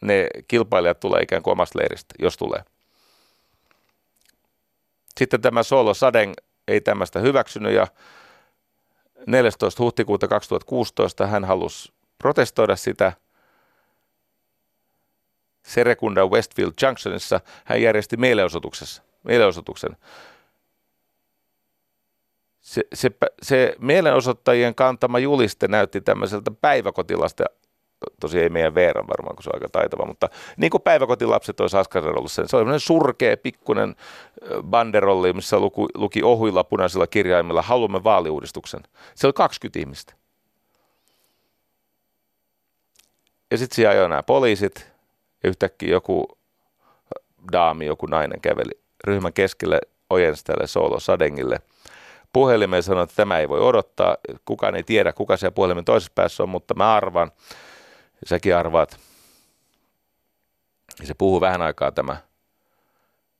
ne kilpailijat tulee ikään kuin omasta leiristä, jos tulee. Sitten tämä Solo Sadeng ei tämmöistä hyväksynyt ja 14. huhtikuuta 2016 hän halusi protestoida sitä. Serekunda Westfield Junctionissa hän järjesti mielenosoituksessa, mielenosoituksen se, se, se mielenosoittajien kantama juliste näytti tämmöiseltä päiväkotilasten tosi ei meidän Veeran varmaan, kun se on aika taitava, mutta niin kuin päiväkotilapset olisi Askarin ollut sen. Se oli sellainen surkea, pikkunen banderolli, missä luki, luki ohuilla punaisilla kirjaimilla, haluamme vaaliuudistuksen. Se oli 20 ihmistä. Ja sitten siellä ajoi nämä poliisit, ja yhtäkkiä joku daami, joku nainen käveli ryhmän keskelle ojensi tälle Soolo Sadengille puhelimeen ja sanoi, että tämä ei voi odottaa. Kukaan ei tiedä, kuka siellä puhelimen toisessa päässä on, mutta mä arvan, säkin arvaat. Ja se puhuu vähän aikaa tämä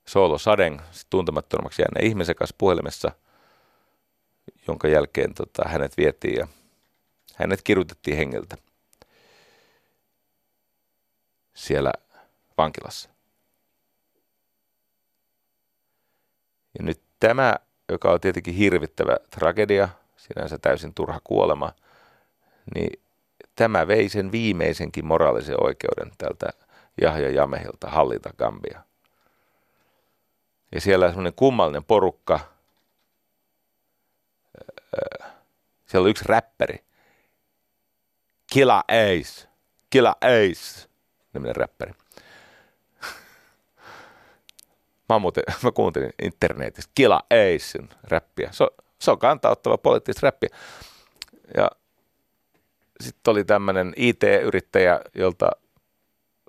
Soolo Sadeng, tuntemattomaksi jääneen ihmisen kanssa puhelimessa, jonka jälkeen tota, hänet vietiin ja hänet kirjoitettiin hengeltä siellä vankilassa. Ja nyt tämä, joka on tietenkin hirvittävä tragedia, sinänsä täysin turha kuolema, niin tämä vei sen viimeisenkin moraalisen oikeuden tältä Jahja Jamehilta hallita Gambia. Ja siellä on semmoinen kummallinen porukka. Siellä on yksi räppäri. Killa Ace. Killa Ace. Niminen räppäri. Mä, muuten, <laughs> mä kuuntelin internetistä Killa Acein räppiä. Se on, se on kantauttava poliittista räppiä. Ja sitten oli tämmöinen IT-yrittäjä, jolta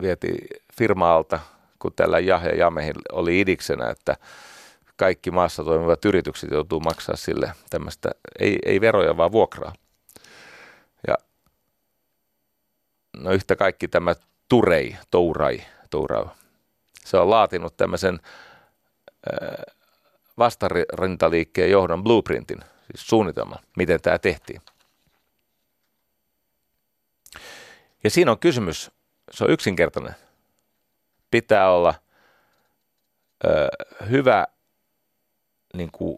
vietiin firmaalta, kun tällä Jahja Jamehin oli idiksenä, että kaikki maassa toimivat yritykset joutuu maksaa sille tämmöistä, ei, ei veroja, vaan vuokraa. Ja no yhtä kaikki tämä Turei, Tourai, Tourai, se on laatinut tämmöisen vastarintaliikkeen johdon blueprintin, siis suunnitelman, miten tämä tehtiin. Ja siinä on kysymys, se on yksinkertainen. Pitää olla ö, hyvä niin kuin,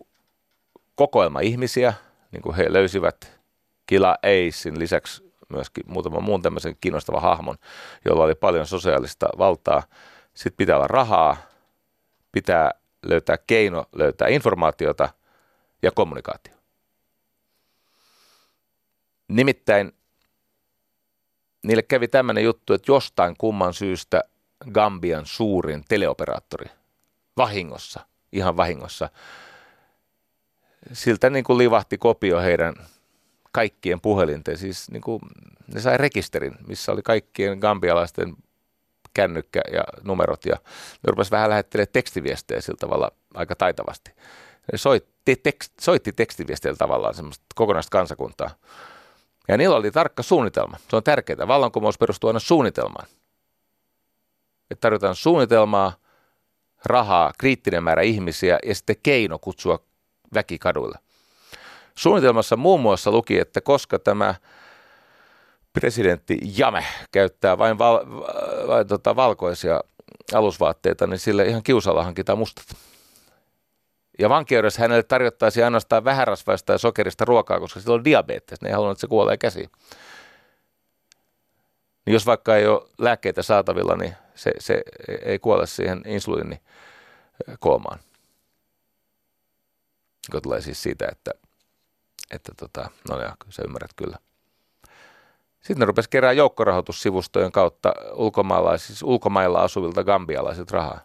kokoelma ihmisiä, niin kuin he löysivät Kila Acein lisäksi myöskin muutaman muun tämmöisen kiinnostavan hahmon, jolla oli paljon sosiaalista valtaa. Sitten pitää olla rahaa, pitää löytää keino löytää informaatiota ja kommunikaatio. Nimittäin niille kävi tämmöinen juttu, että jostain kumman syystä Gambian suurin teleoperaattori vahingossa, ihan vahingossa, siltä niin kuin livahti kopio heidän kaikkien puhelinten, siis niin kuin ne sai rekisterin, missä oli kaikkien gambialaisten kännykkä ja numerot ja ne vähän lähettelemään tekstiviestejä sillä tavalla aika taitavasti. Ne soitti, tekst, soitti tekstiviesteillä tavallaan semmoista kokonaista kansakuntaa. Ja niillä oli tarkka suunnitelma. Se on tärkeää. Vallankumous perustuu aina suunnitelmaan. Että tarjotaan suunnitelmaa, rahaa, kriittinen määrä ihmisiä ja sitten keino kutsua väki kaduille. Suunnitelmassa muun muassa luki, että koska tämä presidentti Jame käyttää vain val, vain tota valkoisia alusvaatteita, niin sille ihan kiusalla hankitaan mustat. Ja vankeudessa hänelle tarjottaisiin ainoastaan vähärasvaista ja sokerista ruokaa, koska sillä on diabetes. Ne ei halunnut, että se kuolee käsiin. Niin jos vaikka ei ole lääkkeitä saatavilla, niin se, se ei kuole siihen insuliinikoomaan. Joka tulee siis siitä, että, että tota, no ja, sä ymmärrät kyllä. Sitten ne rupesi kerää joukkorahoitussivustojen kautta ulkomailla, ulkomailla asuvilta gambialaisilta rahaa.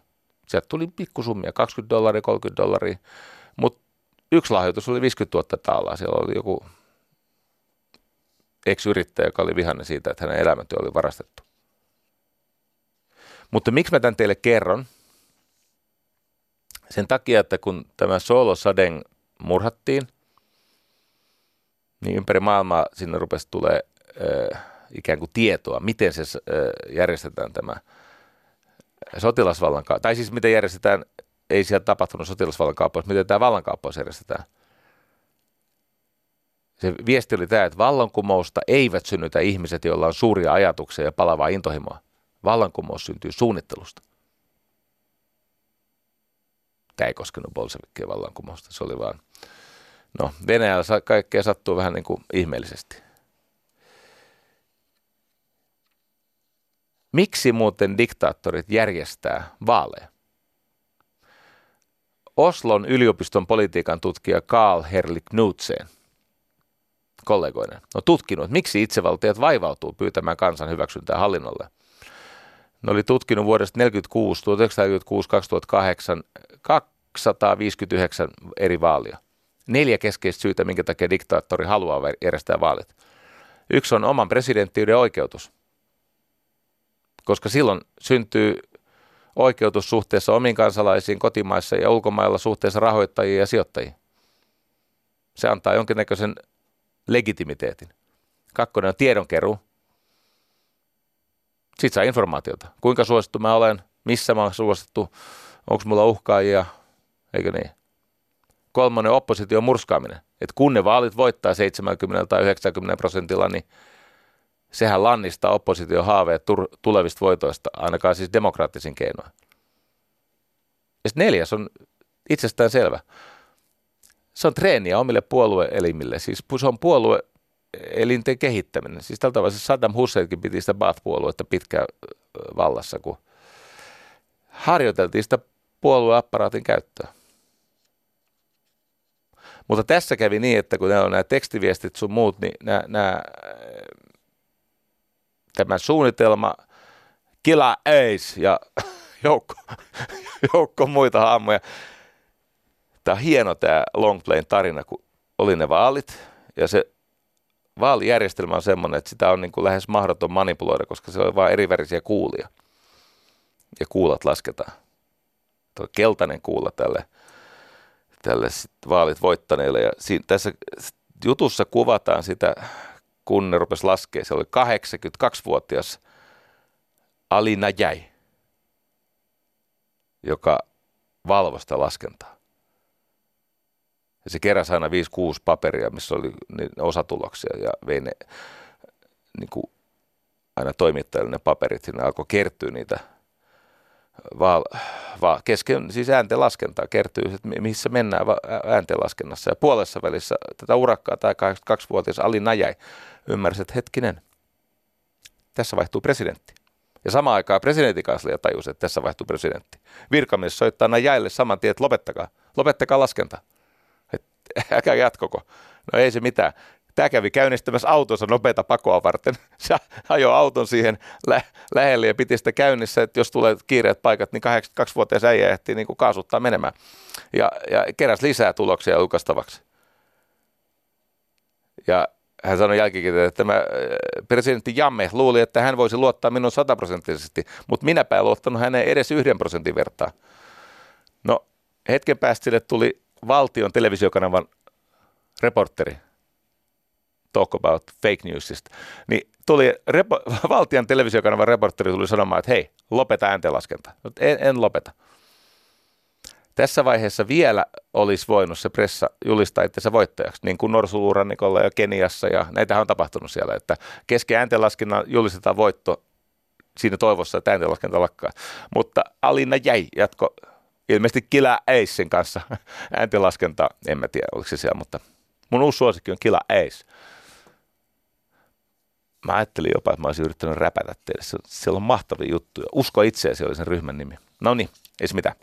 Sieltä tuli pikkusummia, 20 dollaria, 30 dollaria, mutta yksi lahjoitus oli 50 000 taalaa. Siellä oli joku ex-yrittäjä, joka oli vihainen siitä, että hänen elämäntyö oli varastettu. Mutta miksi mä tämän teille kerron? Sen takia, että kun tämä Solo Sadeng murhattiin, niin ympäri maailmaa sinne rupesi tulee ikään kuin tietoa, miten se järjestetään tämä sotilasvallan tai siis miten järjestetään, ei siellä tapahtunut sotilasvallan kauppaus, miten tämä vallankauppaus järjestetään. Se viesti oli tämä, että vallankumousta eivät synnytä ihmiset, joilla on suuria ajatuksia ja palavaa intohimoa. Vallankumous syntyy suunnittelusta. Tämä ei koskenut bolsevikkien vallankumousta, se oli vaan, no Venäjällä kaikkea sattuu vähän niin kuin ihmeellisesti. Miksi muuten diktaattorit järjestää vaaleja? Oslon yliopiston politiikan tutkija Karl Herli Knudsen kollegoinen, on tutkinut, miksi itsevaltiot vaivautuu pyytämään kansan hyväksyntää hallinnolle. Ne oli tutkinut vuodesta 1946, 1946, 2008 259 eri vaalia. Neljä keskeistä syytä, minkä takia diktaattori haluaa järjestää vaalit. Yksi on oman presidenttiyden oikeutus, koska silloin syntyy oikeutus suhteessa omiin kansalaisiin kotimaissa ja ulkomailla suhteessa rahoittajiin ja sijoittajiin. Se antaa jonkinnäköisen legitimiteetin. Kakkonen on tiedonkeru. Sitten saa informaatiota. Kuinka suosittu mä olen, missä mä olen suosittu, onko mulla uhkaajia, eikö niin? Kolmonen opposition murskaaminen. Että kun ne vaalit voittaa 70 tai 90 prosentilla, niin sehän lannistaa opposition haaveet tulevista voitoista, ainakaan siis demokraattisin keinoin. Ja neljäs on itsestään selvä. Se on treeniä omille puolueelimille, siis se on puolueelinten kehittäminen. Siis tältä tavalla Saddam Husseinkin piti sitä Baath-puoluetta pitkään vallassa, kun harjoiteltiin sitä puolueapparaatin käyttöä. Mutta tässä kävi niin, että kun nämä on nämä tekstiviestit sun muut, niin nämä, nämä, tämä suunnitelma, Kila Ace ja <laughs> joukko, joukko muita haamoja. Tämä on hieno tämä Longplayn tarina, kun oli ne vaalit ja se vaalijärjestelmä on semmoinen, että sitä on niin kuin lähes mahdoton manipuloida, koska se on vain erivärisiä kuulia ja kuulat lasketaan. Tuo keltainen kuula tälle tälle vaalit voittaneille. Ja siinä, tässä jutussa kuvataan sitä, kun ne rupesi laskea. Se oli 82-vuotias Alina Jäi, joka valvoi sitä laskentaa. Ja se keräsi aina 5-6 paperia, missä oli osatuloksia ja vei ne niin kuin aina toimittajille ne paperit. Sinne alkoi kertyä niitä vaan, va, kesken, siis ääntenlaskentaa kertyy, että missä mennään ääntenlaskennassa. Ja puolessa välissä tätä urakkaa tämä 82-vuotias Ali Najai ymmärsi, että hetkinen, tässä vaihtuu presidentti. Ja samaan aikaan presidentikanslia tajusi, että tässä vaihtuu presidentti. Virkamies soittaa Najaille saman tien, että lopettakaa, lopettakaa laskenta. <laughs> Äkä jatkoko. No ei se mitään. Tämä kävi käynnistämässä autonsa nopeita pakoa varten. <laughs> Se ajoi auton siihen lä- lähelle ja piti sitä käynnissä, että jos tulee kiireet paikat, niin 82-vuotias äijä ehtii niin kuin kaasuttaa menemään. Ja, ja keräsi lisää tuloksia julkaistavaksi. Ja hän sanoi jälkikäteen, että tämä äh, presidentti Jamme luuli, että hän voisi luottaa minun sataprosenttisesti, mutta minäpä en luottanut häneen edes yhden prosentin vertaa. No, hetken päästä sille tuli valtion televisiokanavan reporteri, talk about fake newsista, niin tuli repo, <laughs> valtion televisiokanavan reporteri tuli sanomaan, että hei, lopeta ääntenlaskenta. En, en lopeta. Tässä vaiheessa vielä olisi voinut se pressa julistaa itsensä voittajaksi, niin kuin Norsuluurannikolla ja Keniassa, ja näitä on tapahtunut siellä, että kesken ääntenlaskennan julistetaan voitto siinä toivossa, että ääntenlaskenta lakkaa. Mutta Alina jäi jatko ilmeisesti Kila Acein kanssa <laughs> ääntenlaskentaa, en mä tiedä oliko se siellä, mutta mun uusi suosikki on Kila Ace. Mä ajattelin jopa, että mä olisin yrittänyt räpätä teille. Se, siellä on mahtavia juttuja. Usko itseäsi oli sen ryhmän nimi. No niin, ei mitään.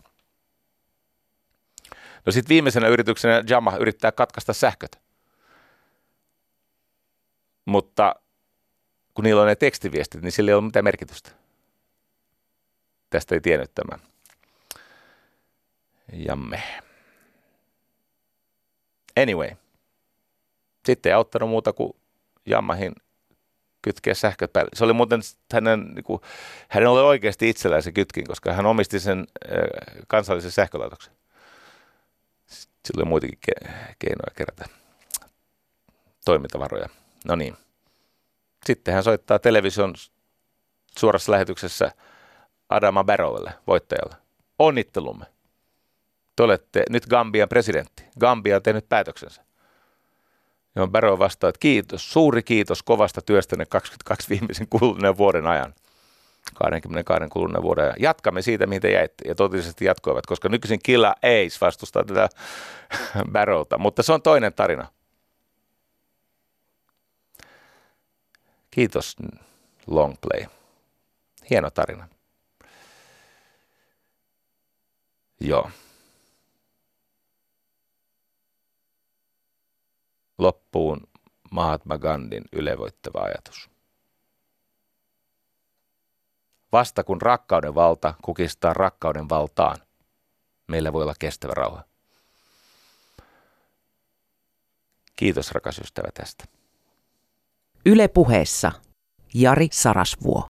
No sitten viimeisenä yrityksenä Jama yrittää katkaista sähköt. Mutta kun niillä on ne tekstiviestit, niin sillä ei ole mitään merkitystä. Tästä ei tiennyt tämä. Jamme. Anyway. Sitten ei auttanut muuta kuin Jammahin kytkeä sähköt päälle. Se oli muuten hänen, niin kuin, hänen oli oikeasti itsellään se kytkin, koska hän omisti sen kansallisen sähkölaitoksen. Sillä oli muitakin ke- keinoja kerätä toimintavaroja. No niin. Sitten hän soittaa television suorassa lähetyksessä Adama Barrowlle, voittajalle. Onnittelumme. Te olette nyt Gambian presidentti. Gambia on tehnyt päätöksensä johon Barrow vastaa, että kiitos, suuri kiitos kovasta työstänne 22 viimeisen kuluneen vuoden ajan. 22 kuluneen vuoden ajan. Jatkamme siitä, mihin te jäitte. Ja totisesti jatkoivat, koska nykyisin Killa Ace vastustaa tätä <laughs> Barrowta. Mutta se on toinen tarina. Kiitos Longplay. Hieno tarina. Joo. Loppuun Mahatma Gandhin ylevoittava ajatus. Vasta kun rakkauden valta kukistaa rakkauden valtaan, meillä voi olla kestävä rauha. Kiitos rakas ystävä tästä. Yle puheessa Jari Sarasvuo.